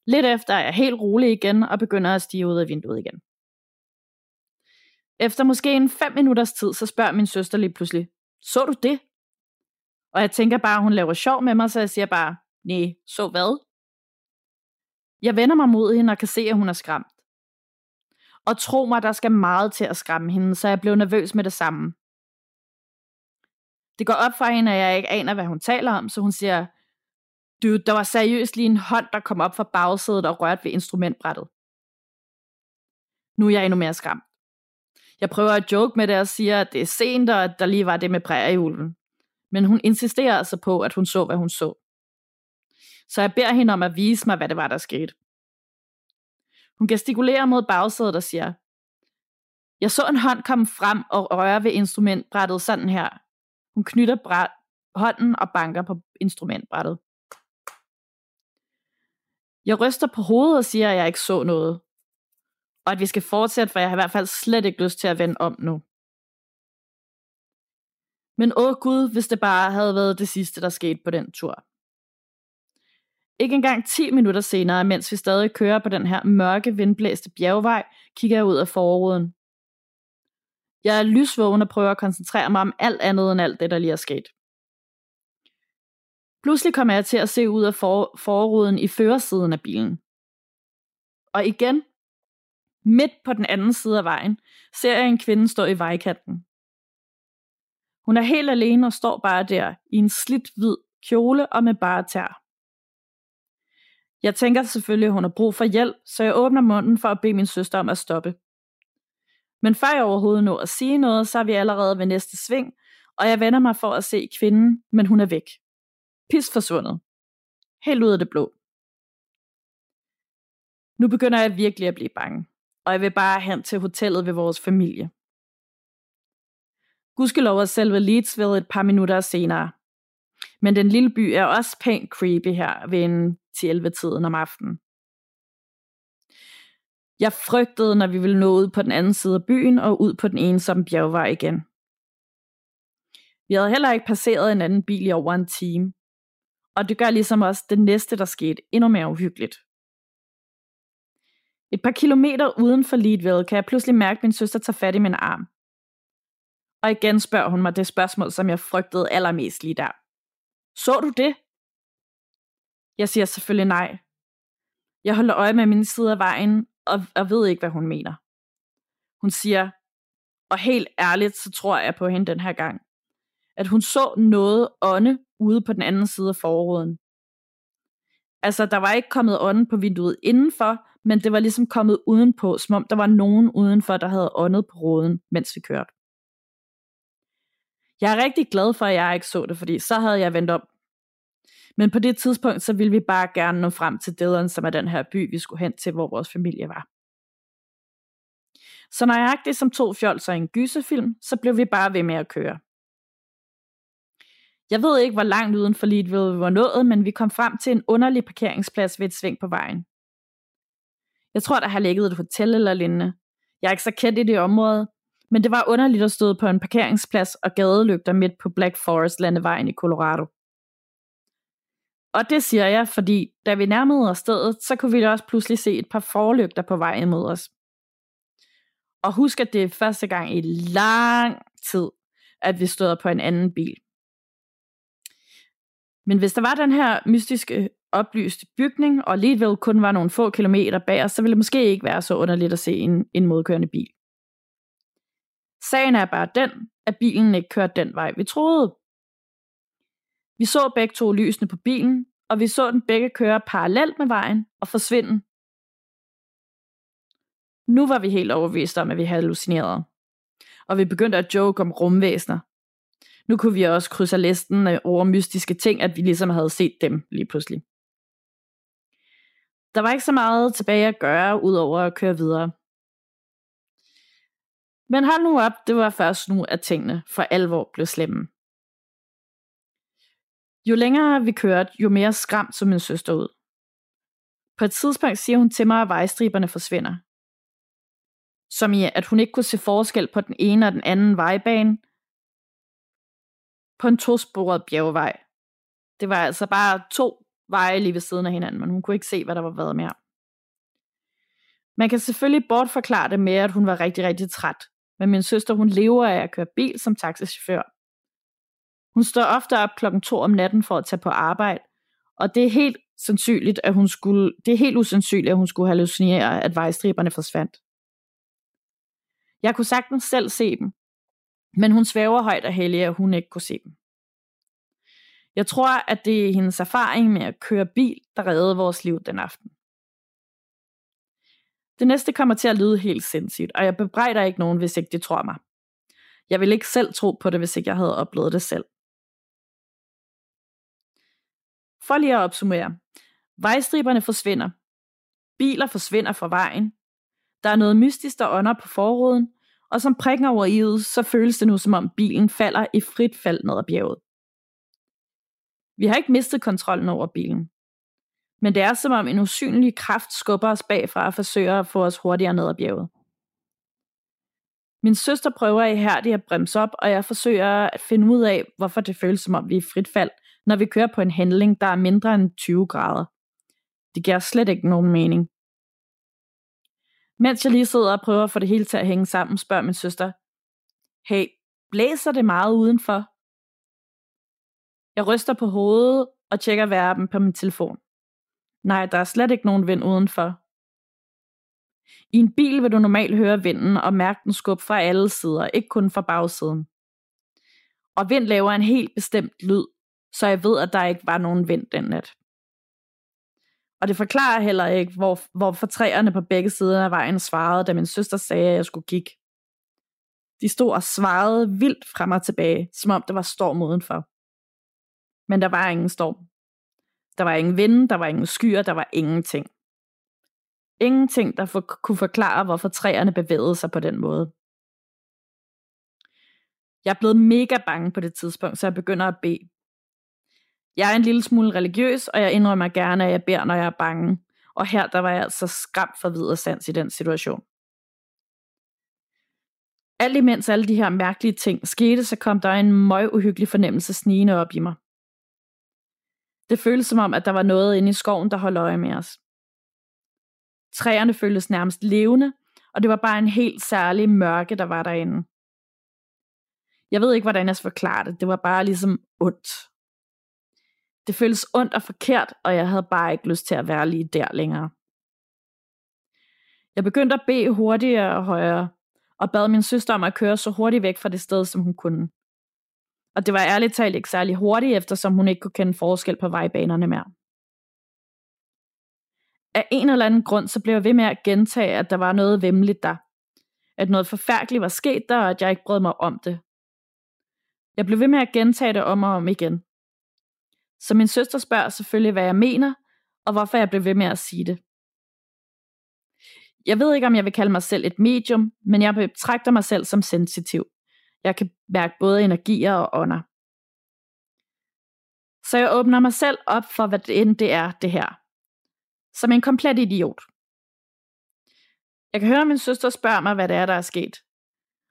Lidt efter er jeg helt rolig igen og begynder at stige ud af vinduet igen. Efter måske en fem minutters tid, så spørger min søster lige pludselig, så du det? Og jeg tænker bare, at hun laver sjov med mig, så jeg siger bare, nej, så hvad? Jeg vender mig mod hende og kan se, at hun er skræmt. Og tro mig, der skal meget til at skræmme hende, så jeg blev nervøs med det samme. Det går op for hende, at jeg ikke aner, hvad hun taler om, så hun siger, du, der var seriøst lige en hånd, der kom op fra bagsædet og rørte ved instrumentbrættet. Nu er jeg endnu mere skræmt. Jeg prøver at joke med det og siger, at det er sent, og at der lige var det med prærieulven. Men hun insisterer altså på, at hun så, hvad hun så. Så jeg beder hende om at vise mig, hvad det var, der skete. Hun gestikulerer mod bagsædet og siger, jeg så en hånd komme frem og røre ved instrumentbrættet sådan her. Hun knytter bræt, hånden og banker på instrumentbrættet. Jeg ryster på hovedet og siger, at jeg ikke så noget. Og at vi skal fortsætte, for jeg har i hvert fald slet ikke lyst til at vende om nu. Men åh Gud, hvis det bare havde været det sidste, der skete på den tur. Ikke engang 10 minutter senere, mens vi stadig kører på den her mørke, vindblæste bjergvej, kigger jeg ud af forruden. Jeg er lysvågen og prøver at koncentrere mig om alt andet end alt det, der lige er sket. Pludselig kommer jeg til at se ud af for- forruden i førersiden af bilen. Og igen, midt på den anden side af vejen, ser jeg en kvinde stå i vejkanten. Hun er helt alene og står bare der i en slidt hvid kjole og med bare tær. Jeg tænker selvfølgelig, at hun har brug for hjælp, så jeg åbner munden for at bede min søster om at stoppe. Men før jeg overhovedet når at sige noget, så er vi allerede ved næste sving, og jeg vender mig for at se kvinden, men hun er væk. Pis forsvundet. Helt ud af det blå. Nu begynder jeg virkelig at blive bange, og jeg vil bare hen til hotellet ved vores familie. Gudskelov er selve Leedsville et par minutter senere. Men den lille by er også pænt creepy her ved en 10-11 tiden om aftenen. Jeg frygtede, når vi ville nå ud på den anden side af byen og ud på den ensomme bjergvej igen. Vi havde heller ikke passeret en anden bil i over en time. Og det gør ligesom også det næste, der skete, endnu mere uhyggeligt. Et par kilometer uden for Leadville kan jeg pludselig mærke, at min søster tager fat i min arm. Og igen spørger hun mig det spørgsmål, som jeg frygtede allermest lige der. Så du det? Jeg siger selvfølgelig nej. Jeg holder øje med min side af vejen, og, og ved ikke, hvad hun mener. Hun siger, og helt ærligt, så tror jeg på hende den her gang, at hun så noget ånde ude på den anden side af forruden. Altså, der var ikke kommet ånden på vinduet indenfor, men det var ligesom kommet udenpå, som om der var nogen udenfor, der havde åndet på roden, mens vi kørte. Jeg er rigtig glad for, at jeg ikke så det, fordi så havde jeg vendt om. Men på det tidspunkt, så ville vi bare gerne nå frem til Dillon, som er den her by, vi skulle hen til, hvor vores familie var. Så nøjagtigt som to fjolser i en gyserfilm, så blev vi bare ved med at køre. Jeg ved ikke, hvor langt uden for Leadville vi var nået, men vi kom frem til en underlig parkeringsplads ved et sving på vejen. Jeg tror, der har ligget et hotel eller lignende. Jeg er ikke så kendt i det område, men det var underligt at stå på en parkeringsplads og gadelygter midt på Black Forest landevejen i Colorado. Og det siger jeg, fordi da vi nærmede os stedet, så kunne vi også pludselig se et par forlygter på vej imod os. Og husk, at det er første gang i lang tid, at vi stod på en anden bil. Men hvis der var den her mystiske oplyste bygning, og alligevel kun var nogle få kilometer bag os, så ville det måske ikke være så underligt at se en, en modkørende bil. Sagen er bare den, at bilen ikke kørte den vej, vi troede. Vi så begge to lysene på bilen, og vi så den begge køre parallelt med vejen og forsvinde. Nu var vi helt overbeviste om, at vi havde hallucineret. Og vi begyndte at joke om rumvæsener. Nu kunne vi også krydse listen over mystiske ting, at vi ligesom havde set dem lige pludselig. Der var ikke så meget tilbage at gøre, udover at køre videre. Men hold nu op, det var først nu, at tingene for alvor blev slemme. Jo længere vi kørte, jo mere skræmt så min søster ud. På et tidspunkt siger hun til mig, at vejstriberne forsvinder. Som i, at hun ikke kunne se forskel på den ene og den anden vejbane på en tosporet bjergvej. Det var altså bare to veje lige ved siden af hinanden, men hun kunne ikke se, hvad der var været mere. Man kan selvfølgelig bortforklare det med, at hun var rigtig, rigtig træt. Men min søster, hun lever af at køre bil som taxichauffør. Hun står ofte op klokken to om natten for at tage på arbejde, og det er helt sandsynligt, at hun skulle, det er helt usandsynligt, at hun skulle hallucinere, at vejstriberne forsvandt. Jeg kunne sagtens selv se dem, men hun svæver højt og hellig, at hun ikke kunne se dem. Jeg tror, at det er hendes erfaring med at køre bil, der reddede vores liv den aften. Det næste kommer til at lyde helt sindssygt, og jeg bebrejder ikke nogen, hvis ikke de tror mig. Jeg vil ikke selv tro på det, hvis ikke jeg havde oplevet det selv. For lige at opsummere. Vejstriberne forsvinder. Biler forsvinder fra vejen. Der er noget mystisk, der ånder på forruden, og som prikker over i'et, så føles det nu som om bilen falder i frit fald ned ad bjerget. Vi har ikke mistet kontrollen over bilen. Men det er som om en usynlig kraft skubber os bagfra og forsøger at få os hurtigere ned ad bjerget. Min søster prøver ihærdigt at bremse op, og jeg forsøger at finde ud af, hvorfor det føles som om vi er i frit fald, når vi kører på en handling, der er mindre end 20 grader. Det giver slet ikke nogen mening. Mens jeg lige sidder og prøver at få det hele til at hænge sammen, spørger min søster, Hey, blæser det meget udenfor? Jeg ryster på hovedet og tjekker verden på min telefon. Nej, der er slet ikke nogen vind udenfor. I en bil vil du normalt høre vinden og mærke den skub fra alle sider, ikke kun fra bagsiden. Og vind laver en helt bestemt lyd, så jeg ved, at der ikke var nogen vind den nat. Og det forklarer heller ikke, hvor, hvorfor træerne på begge sider af vejen svarede, da min søster sagde, at jeg skulle kigge. De stod og svarede vildt frem og tilbage, som om der var storm udenfor. Men der var ingen storm. Der var ingen vind, der var ingen skyer, der var ingenting. Ingenting, der for, kunne forklare, hvorfor træerne bevægede sig på den måde. Jeg er blevet mega bange på det tidspunkt, så jeg begynder at bede. Jeg er en lille smule religiøs, og jeg indrømmer gerne, at jeg beder, når jeg er bange. Og her der var jeg altså skræmt for videre sans i den situation. Alt imens alle de her mærkelige ting skete, så kom der en møg uhyggelig fornemmelse snigende op i mig. Det føltes som om, at der var noget inde i skoven, der holdt øje med os. Træerne føltes nærmest levende, og det var bare en helt særlig mørke, der var derinde. Jeg ved ikke, hvordan jeg skal forklare det. Det var bare ligesom ondt. Det føles ondt og forkert, og jeg havde bare ikke lyst til at være lige der længere. Jeg begyndte at bede hurtigere og højere, og bad min søster om at køre så hurtigt væk fra det sted, som hun kunne. Og det var ærligt talt ikke særlig hurtigt, eftersom hun ikke kunne kende forskel på vejbanerne mere. Af en eller anden grund, så blev jeg ved med at gentage, at der var noget vemmeligt der. At noget forfærdeligt var sket der, og at jeg ikke brød mig om det. Jeg blev ved med at gentage det om og om igen. Så min søster spørger selvfølgelig, hvad jeg mener, og hvorfor jeg blev ved med at sige det. Jeg ved ikke, om jeg vil kalde mig selv et medium, men jeg betragter mig selv som sensitiv. Jeg kan mærke både energier og ånder. Så jeg åbner mig selv op for, hvad det end det er, det her. Som en komplet idiot. Jeg kan høre, at min søster spørger mig, hvad det er, der er sket.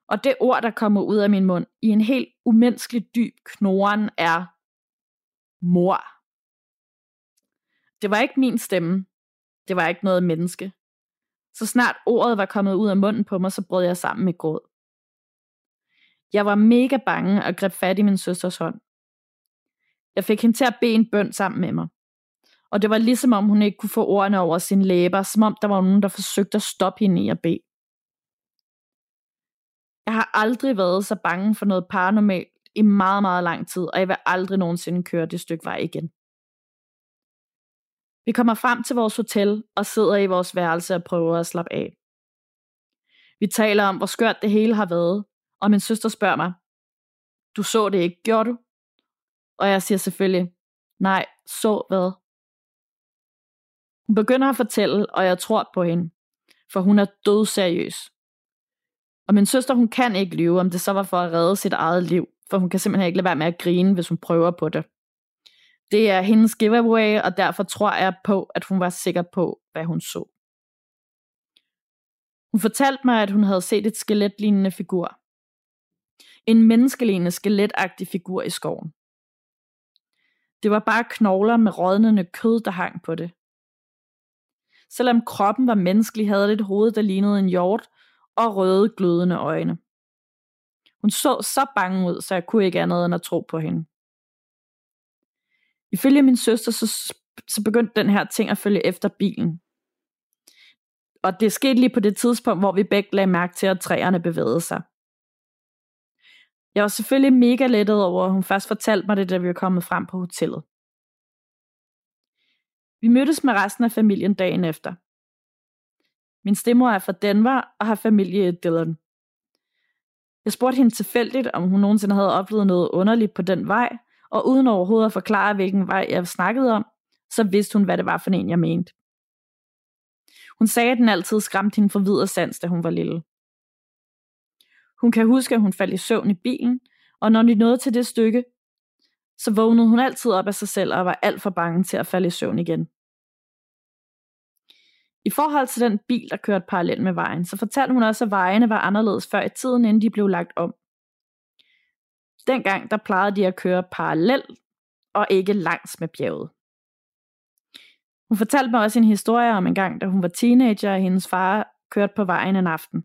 Og det ord, der kommer ud af min mund i en helt umenneskelig dyb knoren, er mor. Det var ikke min stemme. Det var ikke noget menneske. Så snart ordet var kommet ud af munden på mig, så brød jeg sammen med gråd. Jeg var mega bange og greb fat i min søsters hånd. Jeg fik hende til at bede en bøn sammen med mig. Og det var ligesom om hun ikke kunne få ordene over sin læber, som om der var nogen, der forsøgte at stoppe hende i at bede. Jeg har aldrig været så bange for noget paranormalt i meget, meget lang tid, og jeg vil aldrig nogensinde køre det stykke vej igen. Vi kommer frem til vores hotel og sidder i vores værelse og prøver at slappe af. Vi taler om, hvor skørt det hele har været, og min søster spørger mig, du så det ikke, gjorde du? Og jeg siger selvfølgelig, nej, så hvad? Hun begynder at fortælle, og jeg tror på hende, for hun er død seriøs. Og min søster, hun kan ikke lyve, om det så var for at redde sit eget liv, for hun kan simpelthen ikke lade være med at grine, hvis hun prøver på det. Det er hendes giveaway, og derfor tror jeg på, at hun var sikker på, hvad hun så. Hun fortalte mig, at hun havde set et skeletlignende figur. En menneskelignende skeletagtig figur i skoven. Det var bare knogler med rådnende kød, der hang på det. Selvom kroppen var menneskelig, havde det et hoved, der lignede en hjort, og røde glødende øjne. Hun så så bange ud, så jeg kunne ikke andet end at tro på hende. Ifølge min søster, så, så begyndte den her ting at følge efter bilen. Og det skete lige på det tidspunkt, hvor vi begge lagde mærke til, at træerne bevægede sig. Jeg var selvfølgelig mega lettet over, at hun først fortalte mig det, da vi var kommet frem på hotellet. Vi mødtes med resten af familien dagen efter. Min stemor er fra Denver og har familie i Dillon. Jeg spurgte hende tilfældigt, om hun nogensinde havde oplevet noget underligt på den vej, og uden overhovedet at forklare, hvilken vej jeg snakkede om, så vidste hun, hvad det var for en, jeg mente. Hun sagde, at den altid skræmte hende for videre sans, da hun var lille. Hun kan huske, at hun faldt i søvn i bilen, og når de nåede til det stykke, så vågnede hun altid op af sig selv og var alt for bange til at falde i søvn igen. I forhold til den bil, der kørte parallelt med vejen, så fortalte hun også, at vejene var anderledes før i tiden, inden de blev lagt om. Dengang der plejede de at køre parallelt og ikke langs med bjerget. Hun fortalte mig også en historie om en gang, da hun var teenager, og hendes far kørte på vejen en aften.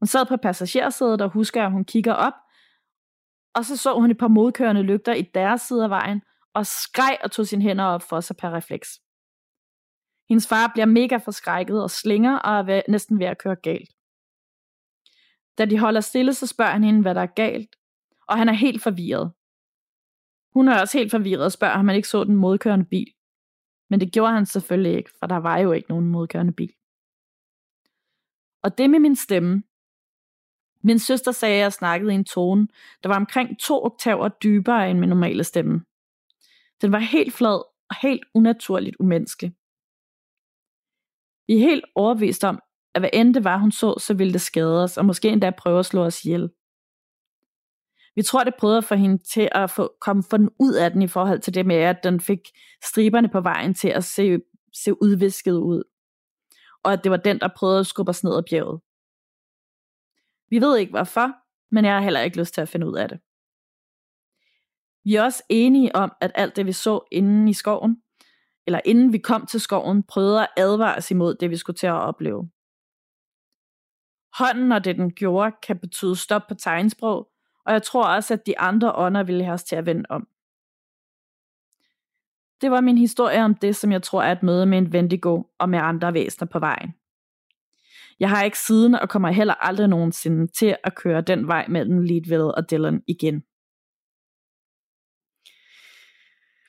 Hun sad på passagersædet og husker, at hun kigger op, og så så hun et par modkørende lygter i deres side af vejen, og skreg og tog sine hænder op for sig per refleks. Hendes far bliver mega forskrækket og slinger og er ved, næsten ved at køre galt. Da de holder stille, så spørger han hende, hvad der er galt, og han er helt forvirret. Hun er også helt forvirret og spørger, om han ikke så den modkørende bil. Men det gjorde han selvfølgelig ikke, for der var jo ikke nogen modkørende bil. Og det med min stemme. Min søster sagde, at jeg snakkede i en tone, der var omkring to oktaver dybere end min normale stemme. Den var helt flad og helt unaturligt umenneskelig. Vi er helt overbevist om, at hvad end det var, hun så, så ville det skade os, og måske endda prøve at slå os ihjel. Vi tror, det prøvede at få hende til at få, komme for den ud af den i forhold til det med, at den fik striberne på vejen til at se, se udvisket ud. Og at det var den, der prøvede at skubbe os ned ad bjerget. Vi ved ikke hvorfor, men jeg har heller ikke lyst til at finde ud af det. Vi er også enige om, at alt det vi så inde i skoven, eller inden vi kom til skoven, prøvede at advare os imod det, vi skulle til at opleve. Hånden, når det den gjorde, kan betyde stop på tegnsprog, og jeg tror også, at de andre ånder ville have os til at vende om. Det var min historie om det, som jeg tror er et møde med en Vendigo og med andre væsener på vejen. Jeg har ikke siden og kommer heller aldrig nogensinde til at køre den vej mellem Leadville og Dillon igen.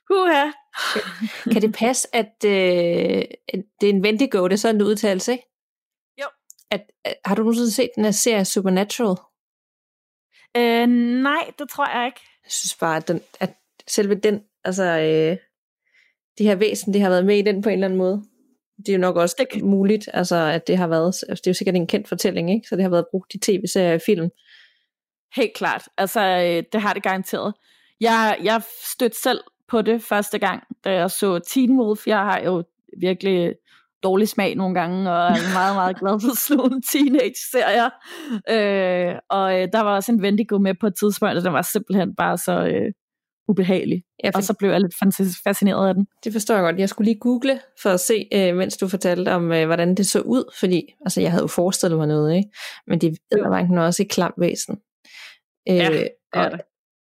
Huha kan det passe, at øh, det er en Vendigo, det er sådan en udtalelse, ikke? Jo. At, at, har du nogensinde set den her serie Supernatural? Øh, nej, det tror jeg ikke. Jeg synes bare, at, den, at selve den, altså øh, de her væsen, det har været med i den på en eller anden måde. Det er jo nok også det muligt, altså at det har været, altså, det er jo sikkert en kendt fortælling, ikke? Så det har været brugt i tv-serier og film. Helt klart, altså øh, det har det garanteret. Jeg, jeg stødte selv på det første gang, da jeg så Teen Wolf. Jeg har jo virkelig dårlig smag nogle gange, og er meget, meget glad for sådan nogle teenage-serier. Øh, og øh, der var også en Vendigo med på et tidspunkt, og den var simpelthen bare så øh, ubehagelig. Ja, for... Og så blev jeg lidt fascineret af den. Det forstår jeg godt. Jeg skulle lige google for at se, øh, mens du fortalte om, øh, hvordan det så ud, fordi altså, jeg havde jo forestillet mig noget, ikke? men det var også et klamt væsen. Øh, ja, det er det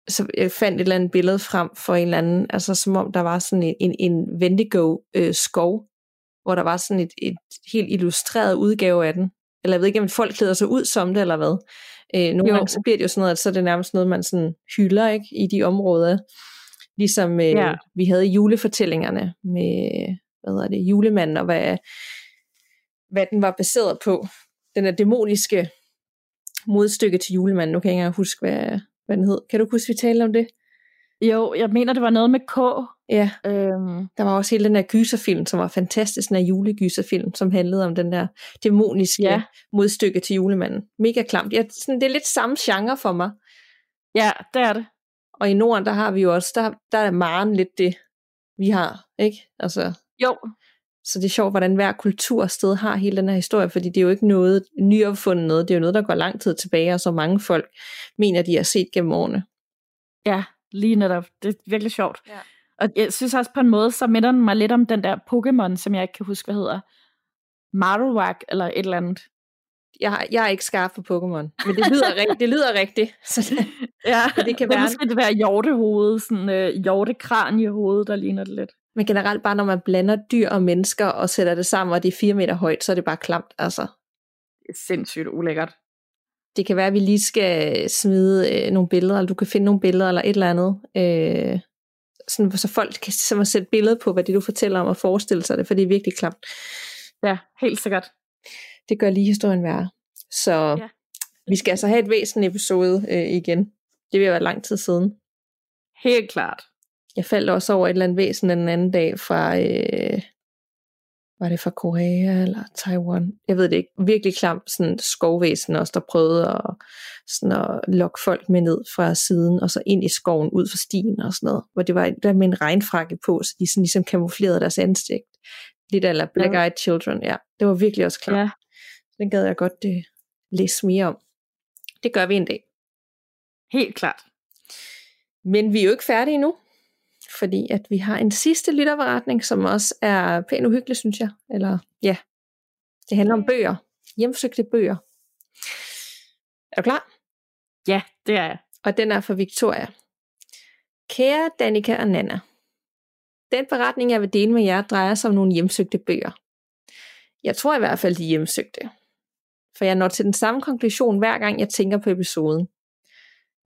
så jeg fandt et eller andet billede frem for en eller anden, altså som om der var sådan en, en, en Vendigo øh, skov, hvor der var sådan et, et helt illustreret udgave af den. Eller jeg ved ikke, om folk klæder sig ud som det, eller hvad. Øh, nogle jo. gange så bliver det jo sådan noget, at så er det nærmest noget, man sådan hylder ikke, i de områder. Ligesom øh, ja. vi havde julefortællingerne med, hvad hedder det, julemanden, og hvad, hvad den var baseret på. Den er dæmoniske modstykke til julemanden. Nu kan jeg ikke engang huske, hvad, hvad den hed. Kan du huske, vi talte om det? Jo, jeg mener, det var noget med K. Ja, øhm. der var også hele den der gyserfilm, som var fantastisk, den der julegyserfilm, som handlede om den der dæmoniske ja. modstykke til julemanden. Mega klamt. Ja, sådan, det er lidt samme genre for mig. Ja, det er det. Og i Norden, der har vi jo også, der, der er Maren lidt det, vi har, ikke? Altså, jo. Så det er sjovt, hvordan hver kultursted har hele den her historie, fordi det er jo ikke noget nyopfundet noget, det er jo noget, der går lang tid tilbage, og så mange folk mener, de har set gennem årene. Ja, lige netop. Det er virkelig sjovt. Ja. Og jeg synes også på en måde, så minder den mig lidt om den der Pokémon, som jeg ikke kan huske, hvad hedder. Marowak eller et eller andet. jeg, jeg er ikke skarp på Pokémon, men det lyder, rigt, det lyder rigtigt. Så det, ja, det kan det være måske det der hjortehoved, sådan øh, der ligner det lidt. Men generelt bare, når man blander dyr og mennesker og sætter det sammen, og det er fire meter højt, så er det bare klamt, altså. Det er sindssygt ulækkert. Det kan være, at vi lige skal smide øh, nogle billeder, eller du kan finde nogle billeder, eller et eller andet. Øh, sådan, så folk kan simpelthen sætte billede på, hvad det du fortæller om, og forestille sig det, for det er virkelig klamt. Ja, helt sikkert. Det gør lige historien værre. Så ja. vi skal altså have et væsentligt episode øh, igen. Det vil være lang tid siden. Helt klart. Jeg faldt også over et eller andet væsen den anden dag fra, øh, var det fra Korea eller Taiwan? Jeg ved det ikke. Virkelig klam sådan skovvæsen også, der prøvede at, sådan at lokke folk med ned fra siden, og så ind i skoven ud for stien og sådan noget. Hvor det var der med en regnfrakke på, så de sådan ligesom kamuflerede deres ansigt. Lidt eller Black Eyed Children, ja. Det var virkelig også klart. Ja. Den gad jeg godt det, øh, læse mere om. Det gør vi en dag. Helt klart. Men vi er jo ikke færdige endnu fordi at vi har en sidste lytterberetning, som også er pænt uhyggelig, synes jeg. Eller ja, det handler om bøger. Hjemsøgte bøger. Er du klar? Ja, det er jeg. Og den er fra Victoria. Kære Danika og Nana. Den beretning, jeg vil dele med jer, drejer sig om nogle hjemsøgte bøger. Jeg tror i hvert fald, de hjemsøgte. For jeg når til den samme konklusion, hver gang jeg tænker på episoden.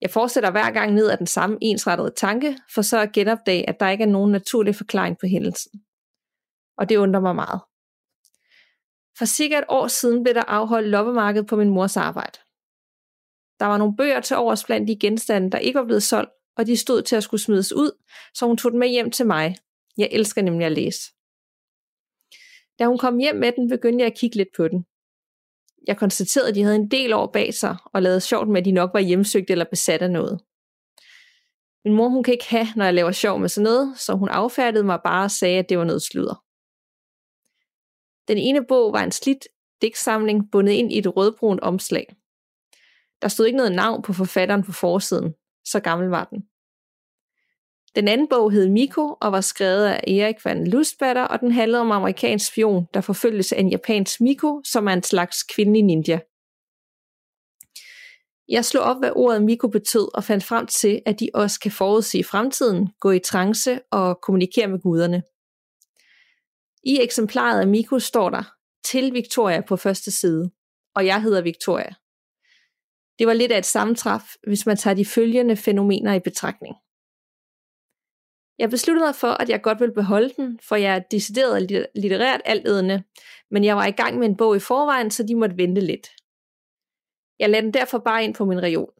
Jeg fortsætter hver gang ned ad den samme ensrettede tanke, for så at genopdage, at der ikke er nogen naturlig forklaring på hændelsen. Og det undrer mig meget. For cirka et år siden blev der afholdt loppemarked på min mors arbejde. Der var nogle bøger til overs blandt de genstande, der ikke var blevet solgt, og de stod til at skulle smides ud, så hun tog dem med hjem til mig. Jeg elsker nemlig at læse. Da hun kom hjem med den, begyndte jeg at kigge lidt på den. Jeg konstaterede, at de havde en del år bag sig, og lavede sjovt med, at de nok var hjemsøgt eller besat af noget. Min mor hun kan ikke have, når jeg laver sjov med sådan noget, så hun affærdede mig bare og sagde, at det var noget sludder. Den ene bog var en slidt digtsamling bundet ind i et rødbrunt omslag. Der stod ikke noget navn på forfatteren på forsiden, så gammel var den. Den anden bog hed Miko og var skrevet af Erik van Lustbatter, og den handlede om amerikansk spion, der forfølges af en japansk Miko, som er en slags kvindelig ninja. Jeg slog op, hvad ordet Miko betød, og fandt frem til, at de også kan forudsige fremtiden, gå i trance og kommunikere med guderne. I eksemplaret af Miko står der, til Victoria på første side, og jeg hedder Victoria. Det var lidt af et sammentræf, hvis man tager de følgende fænomener i betragtning. Jeg besluttede mig for, at jeg godt ville beholde den, for jeg er decideret litterært altædende, men jeg var i gang med en bog i forvejen, så de måtte vente lidt. Jeg lagde den derfor bare ind på min reol.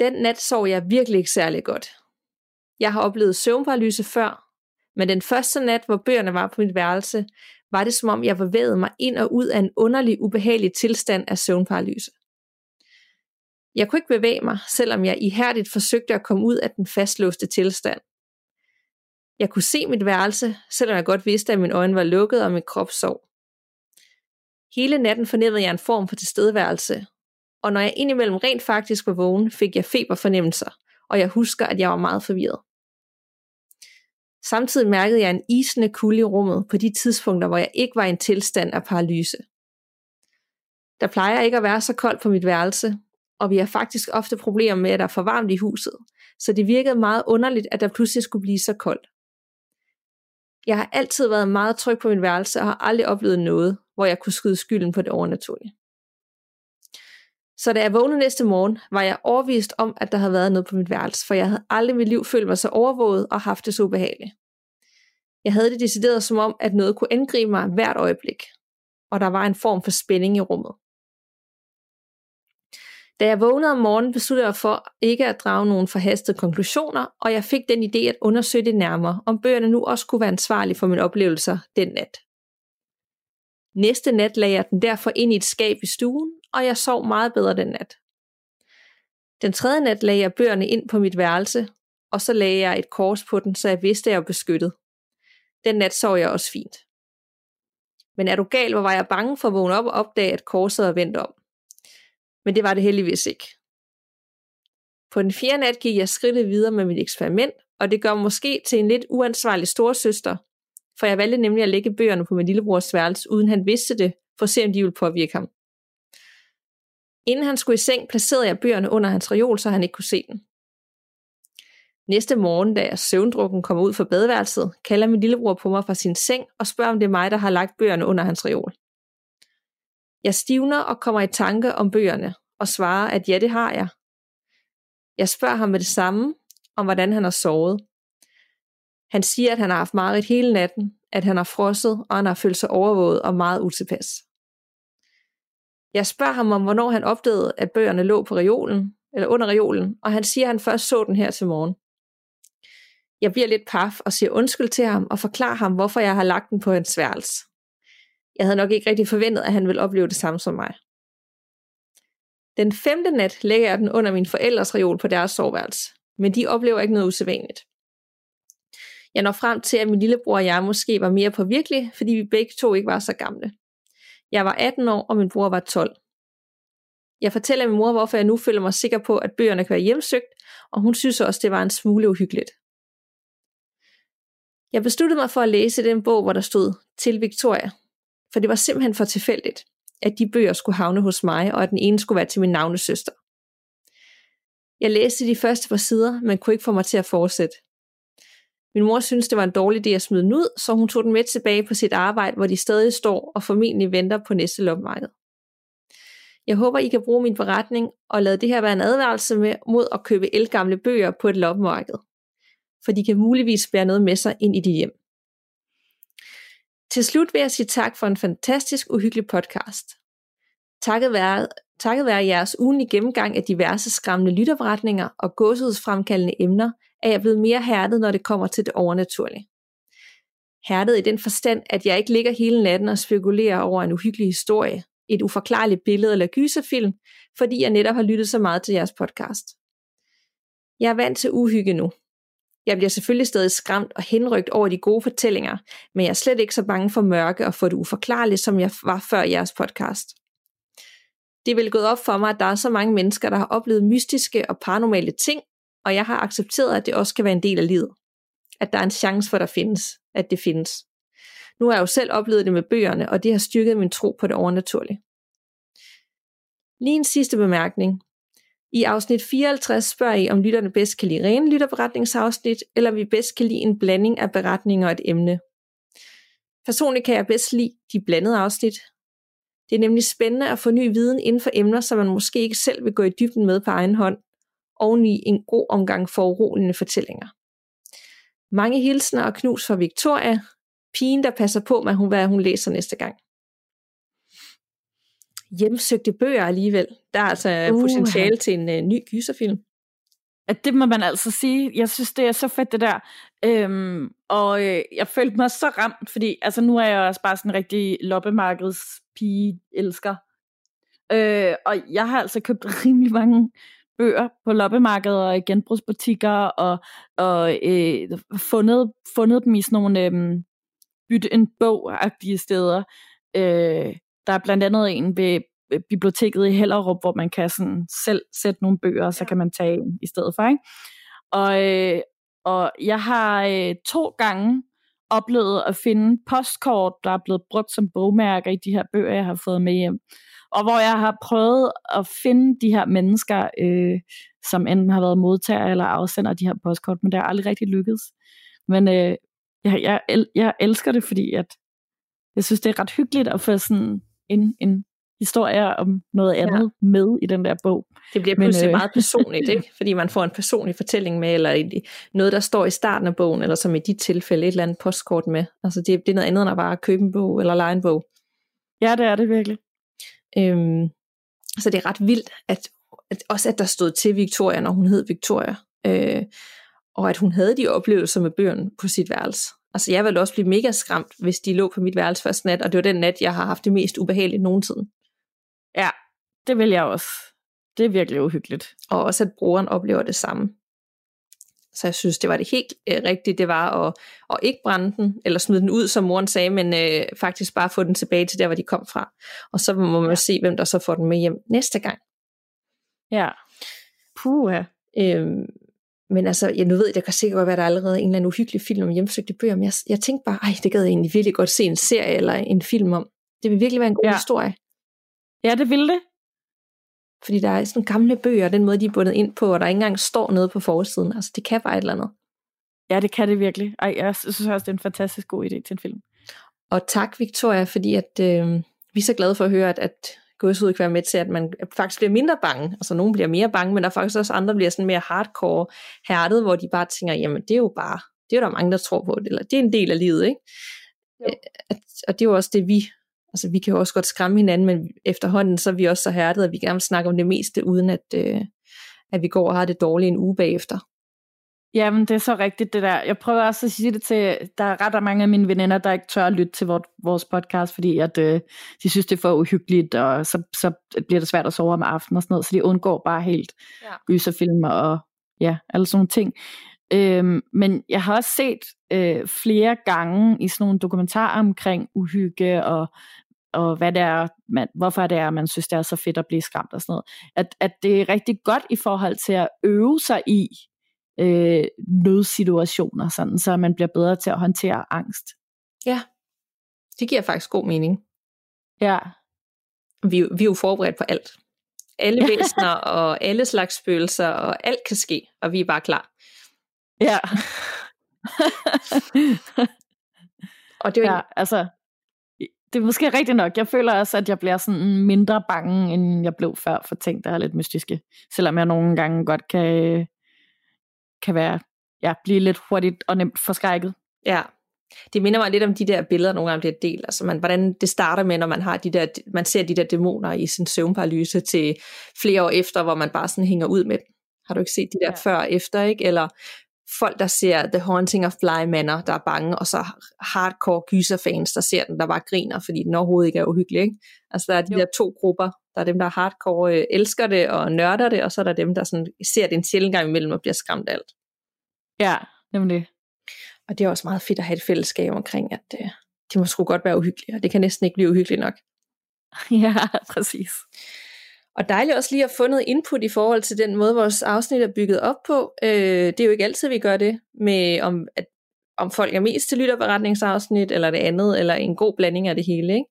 Den nat sov jeg virkelig ikke særlig godt. Jeg har oplevet søvnparalyse før, men den første nat, hvor bøgerne var på mit værelse, var det som om jeg bevægede mig ind og ud af en underlig, ubehagelig tilstand af søvnparalyse. Jeg kunne ikke bevæge mig, selvom jeg ihærdigt forsøgte at komme ud af den fastlåste tilstand. Jeg kunne se mit værelse, selvom jeg godt vidste, at mine øjne var lukket og min krop sov. Hele natten fornemmede jeg en form for tilstedeværelse, og når jeg indimellem rent faktisk var vågen, fik jeg feberfornemmelser, og jeg husker, at jeg var meget forvirret. Samtidig mærkede jeg en isende kulde i rummet på de tidspunkter, hvor jeg ikke var i en tilstand af paralyse. Der plejer ikke at være så koldt på mit værelse, og vi har faktisk ofte problemer med, at der er for varmt i huset, så det virkede meget underligt, at der pludselig skulle blive så koldt. Jeg har altid været meget tryg på min værelse og har aldrig oplevet noget, hvor jeg kunne skyde skylden på det overnaturlige. Så da jeg vågnede næste morgen, var jeg overvist om, at der havde været noget på mit værelse, for jeg havde aldrig i mit liv følt mig så overvåget og haft det så ubehageligt. Jeg havde det decideret som om, at noget kunne angribe mig hvert øjeblik, og der var en form for spænding i rummet. Da jeg vågnede om morgenen, besluttede jeg for ikke at drage nogen forhastede konklusioner, og jeg fik den idé at undersøge det nærmere, om bøgerne nu også kunne være ansvarlige for mine oplevelser den nat. Næste nat lagde jeg den derfor ind i et skab i stuen, og jeg sov meget bedre den nat. Den tredje nat lagde jeg bøgerne ind på mit værelse, og så lagde jeg et kors på den, så jeg vidste, at jeg var beskyttet. Den nat sov jeg også fint. Men er du gal, hvor var jeg bange for at vågne op og opdage, at korset var vendt om. Men det var det heldigvis ikke. På den fjerde nat gik jeg skridtet videre med mit eksperiment, og det gør måske til en lidt uansvarlig storsøster, for jeg valgte nemlig at lægge bøgerne på min lillebrors værelse, uden han vidste det, for at se, om de ville påvirke ham. Inden han skulle i seng, placerede jeg bøgerne under hans reol, så han ikke kunne se den. Næste morgen, da jeg søvndrukken kommer ud fra badeværelset, kalder min lillebror på mig fra sin seng og spørger, om det er mig, der har lagt bøgerne under hans reol. Jeg stivner og kommer i tanke om bøgerne og svarer, at ja, det har jeg. Jeg spørger ham med det samme, om hvordan han har sovet. Han siger, at han har haft mareridt hele natten, at han har frosset, og han har følt sig overvåget og meget utilpas. Jeg spørger ham om, hvornår han opdagede, at bøgerne lå på reolen, eller under reolen, og han siger, at han først så den her til morgen. Jeg bliver lidt paf og siger undskyld til ham og forklarer ham, hvorfor jeg har lagt den på hans værelse. Jeg havde nok ikke rigtig forventet, at han ville opleve det samme som mig. Den femte nat lægger jeg den under min forældres reol på deres soveværelse, men de oplever ikke noget usædvanligt. Jeg når frem til, at min lillebror og jeg måske var mere på virkelig, fordi vi begge to ikke var så gamle. Jeg var 18 år, og min bror var 12. Jeg fortæller min mor, hvorfor jeg nu føler mig sikker på, at bøgerne kan være hjemsøgt, og hun synes også, det var en smule uhyggeligt. Jeg besluttede mig for at læse den bog, hvor der stod til Victoria, for det var simpelthen for tilfældigt, at de bøger skulle havne hos mig, og at den ene skulle være til min navnesøster. Jeg læste de første par sider, men kunne ikke få mig til at fortsætte. Min mor syntes, det var en dårlig idé at smide den ud, så hun tog den med tilbage på sit arbejde, hvor de stadig står og formentlig venter på næste loppemarked. Jeg håber, I kan bruge min beretning og lade det her være en advarelse med, mod at købe elgamle bøger på et loppemarked. For de kan muligvis bære noget med sig ind i dit hjem. Til slut vil jeg sige tak for en fantastisk uhyggelig podcast. Takket være, takket være jeres ugenlige gennemgang af diverse skræmmende lytterberetninger og gåsehudsfremkaldende emner, er jeg blevet mere hærdet, når det kommer til det overnaturlige. Hærdet i den forstand, at jeg ikke ligger hele natten og spekulerer over en uhyggelig historie, et uforklarligt billede eller gyserfilm, fordi jeg netop har lyttet så meget til jeres podcast. Jeg er vant til uhygge nu. Jeg bliver selvfølgelig stadig skræmt og henrygt over de gode fortællinger, men jeg er slet ikke så bange for mørke og for det uforklarlige, som jeg var før jeres podcast. Det er vel gået op for mig, at der er så mange mennesker, der har oplevet mystiske og paranormale ting, og jeg har accepteret, at det også kan være en del af livet. At der er en chance for, at der findes, at det findes. Nu har jeg jo selv oplevet det med bøgerne, og det har styrket min tro på det overnaturlige. Lige en sidste bemærkning. I afsnit 54 spørger I, om lytterne bedst kan lide rene lytterberetningsafsnit, eller vi bedst kan lide en blanding af beretninger og et emne. Personligt kan jeg bedst lide de blandede afsnit. Det er nemlig spændende at få ny viden inden for emner, som man måske ikke selv vil gå i dybden med på egen hånd, i en god omgang foruroligende fortællinger. Mange hilsner og knus fra Victoria, pigen der passer på med, hvad hun læser næste gang. Hjemsøgte bøger alligevel. Der er altså uh, potentiale til en uh, ny gyserfilm. At det må man altså sige. Jeg synes, det er så fedt det der. Øhm, og øh, jeg følte mig så ramt, fordi altså, nu er jeg også bare sådan en rigtig loppemarkedspige elsker. Øh, og jeg har altså købt rimelig mange bøger på loppemarkeder og i genbrugsbutikker, og, og øh, fundet, fundet dem i sådan nogle øh, bytte en bog-agtige steder. Øh, der er blandt andet en ved biblioteket i Hellerup, hvor man kan sådan selv sætte nogle bøger, og så kan man tage en i stedet for. Ikke? Og, øh, og jeg har øh, to gange oplevet at finde postkort, der er blevet brugt som bogmærker i de her bøger, jeg har fået med hjem og hvor jeg har prøvet at finde de her mennesker, øh, som enten har været modtager eller afsender af de her postkort, men det har aldrig rigtig lykkedes. Men øh, jeg, jeg, jeg elsker det, fordi at jeg synes, det er ret hyggeligt at få sådan en, en historie om noget andet ja. med i den der bog. Det bliver pludselig Men, øh... meget personligt, ikke? fordi man får en personlig fortælling med, eller noget, der står i starten af bogen, eller som i dit tilfælde et eller andet postkort med. Altså det, det er noget andet end at bare købe en bog eller lege en bog. Ja, det er det virkelig. Øhm, så det er ret vildt, at, at også at der stod til Victoria, når hun hed Victoria, øh, og at hun havde de oplevelser med bøgerne på sit værelse. Altså jeg ville også blive mega skræmt, hvis de lå på mit værelse første nat, og det var den nat, jeg har haft det mest ubehageligt nogensinde. Ja, det vil jeg også. Det er virkelig uhyggeligt. Og også at brugeren oplever det samme. Så jeg synes, det var det helt øh, rigtige, det var at, at ikke brænde den, eller smide den ud, som moren sagde, men øh, faktisk bare få den tilbage til der, hvor de kom fra. Og så må man ja. se, hvem der så får den med hjem næste gang. Ja. Puh, ja. Øhm, men altså, jeg nu ved, det kan sikkert godt være, at der er allerede en eller anden uhyggelig film om hjemsøgte bøger, men jeg, jeg tænkte bare, ej, det gad jeg egentlig virkelig godt se en serie eller en film om. Det vil virkelig være en god ja. historie. Ja, det ville det. Fordi der er sådan gamle bøger, den måde, de er bundet ind på, og der ikke engang står noget på forsiden. Altså, det kan bare et eller andet. Ja, det kan det virkelig. Ej, jeg synes også, det er en fantastisk god idé til en film. Og tak, Victoria, fordi at, øh, vi er så glade for at høre, at, at gåsehud kan være med til, at man faktisk bliver mindre bange. Altså, nogen bliver mere bange, men der er faktisk også andre, der bliver sådan mere hardcore hærdet, hvor de bare tænker, jamen, det er jo bare, det er jo der mange, der tror på, eller det er en del af livet, ikke? Jo. Øh, At, og det er jo også det, vi, altså vi kan jo også godt skræmme hinanden, men efterhånden, så er vi også så hærdet, at vi gerne vil snakke om det meste, uden at, øh, at vi går og har det dårligt en uge bagefter. Jamen, det er så rigtigt det der. Jeg prøver også at sige det til, der er ret mange af mine veninder, der ikke tør at lytte til vores, podcast, fordi at, øh, de synes, det er for uhyggeligt, og så, så bliver det svært at sove om aftenen og sådan noget, så de undgår bare helt Ja. gyserfilmer og ja, alle sådan nogle ting. Øhm, men jeg har også set øh, flere gange i sådan nogle dokumentarer omkring uhygge og og hvad det er, man, hvorfor det er, man synes, det er så fedt at blive skræmt og sådan noget. At, at det er rigtig godt i forhold til at øve sig i øh, nødsituationer, sådan, så man bliver bedre til at håndtere angst. Ja, det giver faktisk god mening. Ja, Vi, vi er jo forberedt på alt. Alle væsener og alle slags spøgelser, og alt kan ske, og vi er bare klar. ja. Og det er jo ja, altså, det er måske rigtigt nok. Jeg føler også, at jeg bliver sådan mindre bange, end jeg blev før for ting, der er lidt mystiske. Selvom jeg nogle gange godt kan, kan være, ja, blive lidt hurtigt og nemt forskrækket. Ja, det minder mig lidt om de der billeder, nogle gange bliver delt. Altså man, hvordan det starter med, når man, har de der, man ser de der dæmoner i sin søvnparalyse til flere år efter, hvor man bare sådan hænger ud med den. Har du ikke set de der Ja. før og efter, ikke? Eller folk, der ser The Haunting of Bly Manor, der er bange, og så hardcore gyserfans, der ser den, der bare griner, fordi den overhovedet ikke er uhyggelig, ikke? Altså der er de jo. der to grupper. Der er dem, der hardcore øh, elsker det og nørder det, og så er der dem, der sådan, ser det en sjældent gang imellem og bliver skræmt alt. Ja, nemlig. Og det er også meget fedt at have et fællesskab omkring, at øh, det må sgu godt være uhyggeligt, og det kan næsten ikke blive uhyggeligt nok. Ja, præcis. Og dejligt også lige at få noget input i forhold til den måde, vores afsnit er bygget op på. Øh, det er jo ikke altid, vi gør det, med om, at, om folk er mest til lytterberetningsafsnit, eller det andet, eller en god blanding af det hele. Ikke?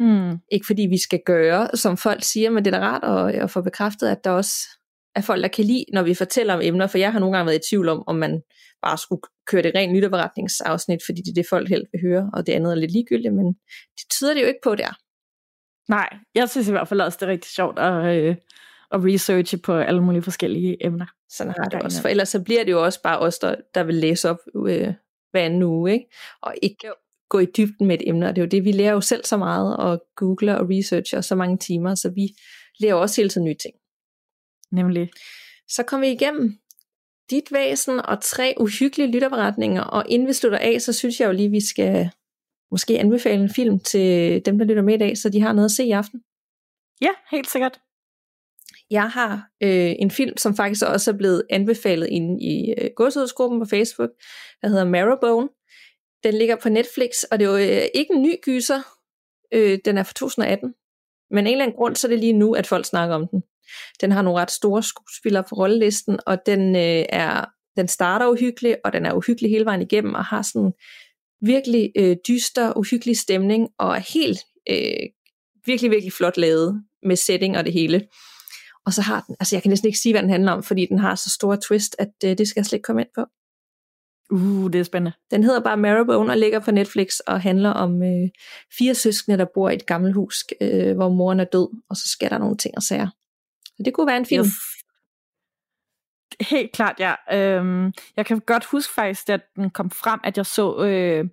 Hmm. ikke fordi vi skal gøre, som folk siger, men det er da rart at, at få bekræftet, at der også er folk, der kan lide, når vi fortæller om emner, for jeg har nogle gange været i tvivl om, om man bare skulle køre det rent lytterberetningsafsnit, fordi det er det, folk helst vil høre, og det andet er lidt ligegyldigt, men det tyder det jo ikke på, der. Nej, jeg synes i hvert fald også, det er rigtig sjovt at, øh, at researche på alle mulige forskellige emner. Sådan har det også, for ellers så bliver det jo også bare os, der, der vil læse op øh, hver anden uge, ikke? og ikke gå i dybden med et emne, og det er jo det, vi lærer jo selv så meget, og googler og researcher så mange timer, så vi lærer også hele tiden nye ting. Nemlig. Så kom vi igennem dit væsen og tre uhyggelige lytterberetninger, og inden vi slutter af, så synes jeg jo lige, vi skal måske anbefale en film til dem, der lytter med i dag, så de har noget at se i aften. Ja, helt sikkert. Jeg har øh, en film, som faktisk også er blevet anbefalet inde i øh, godshedsgruppen på Facebook, der hedder Marrowbone. Den ligger på Netflix, og det er jo øh, ikke en ny gyser. Øh, den er fra 2018. Men af en eller anden grund, så er det lige nu, at folk snakker om den. Den har nogle ret store skuespillere på rollelisten, og den, øh, er, den starter uhyggelig, og den er uhyggelig hele vejen igennem, og har sådan virkelig øh, dyster, uhyggelig stemning, og er helt øh, virkelig, virkelig flot lavet med setting og det hele. Og så har den, altså jeg kan næsten ikke sige, hvad den handler om, fordi den har så store twist, at øh, det skal jeg slet ikke komme ind på. Uh, det er spændende. Den hedder bare Marrowbone og ligger på Netflix og handler om øh, fire søskende, der bor i et gammelt hus, øh, hvor moren er død, og så sker der nogle ting og sager. Så det kunne være en film. Yes. Helt klart, ja. Øhm, jeg kan godt huske faktisk, at den kom frem, at jeg så øh,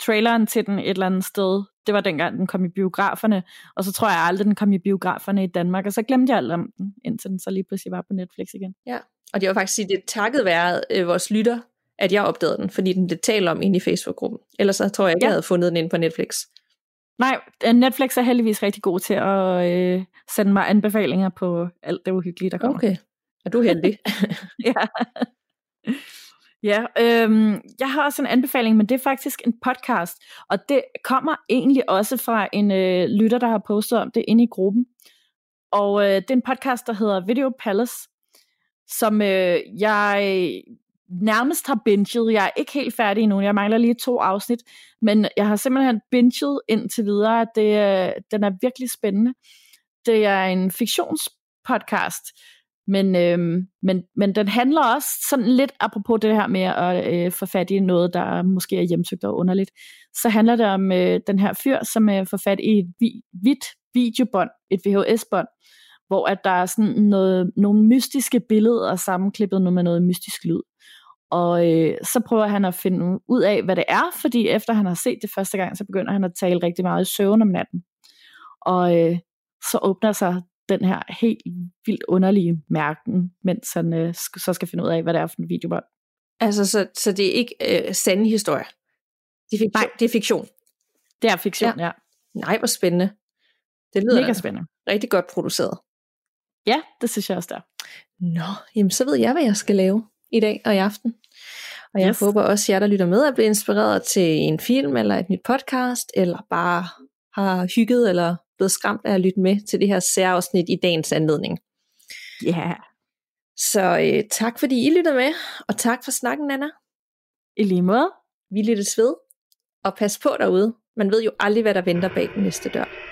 traileren til den et eller andet sted. Det var dengang, den kom i biograferne. Og så tror jeg aldrig, den kom i biograferne i Danmark. Og så glemte jeg alt om den, indtil den så lige pludselig var på Netflix igen. Ja, og det var faktisk sige, det takket være øh, vores lytter, at jeg opdagede den, fordi den blev talt om inde i Facebook-gruppen. Ellers så tror jeg ikke, Ja. jeg havde fundet den inde på Netflix. Nej, Netflix er heldigvis rigtig god til at øh, sende mig anbefalinger på alt det uhyggelige, der kommer. Okay, og du er heldig. ja. Ja, øhm, jeg har også en anbefaling, men det er faktisk en podcast, og det kommer egentlig også fra en øh, lytter, der har postet om det inde i gruppen. Og øh, det er en podcast, der hedder Video Palace, som øh, jeg nærmest har binget. Jeg er ikke helt færdig endnu. Jeg mangler lige to afsnit. Men jeg har simpelthen binget indtil videre. at Det, øh, den er virkelig spændende. Det er en fiktionspodcast, men, øhm, men, men den handler også sådan lidt, apropos det her med at øh, få fat i noget, der måske er hjemsøgt og underligt, så handler det om øh, den her fyr, som øh, får fat i et vi, hvidt videobånd, et VHS-bånd, hvor at der er sådan noget, nogle mystiske billeder sammenklippet med noget mystisk lyd. Og øh, så prøver han at finde ud af, hvad det er, fordi efter han har set det første gang, så begynder han at tale rigtig meget i søvn om natten. Og øh, så åbner sig den her helt vildt underlige mærken, mens han øh, så skal finde ud af, hvad det er for en videobånd. Altså, så, så det er ikke øh, sande historie? Det er, fiktion, Nej. det er fiktion? Det er fiktion, ja. ja. Nej, hvor spændende. Det lyder Mega spændende. rigtig godt produceret. Ja, det synes jeg også der. Nå, jamen så ved jeg, hvad jeg skal lave i dag og i aften. Og jeg yes. håber også, at jer, der lytter med, er blevet inspireret til en film eller et nyt podcast, eller bare har hygget eller blevet skræmt af at lytte med til det her særafsnit i dagens anledning. Ja. Yeah. Så øh, tak fordi I lyttede med, og tak for snakken, Anna. I lige måde. Vi lyttes ved, og pas på derude. Man ved jo aldrig, hvad der venter bag den næste dør.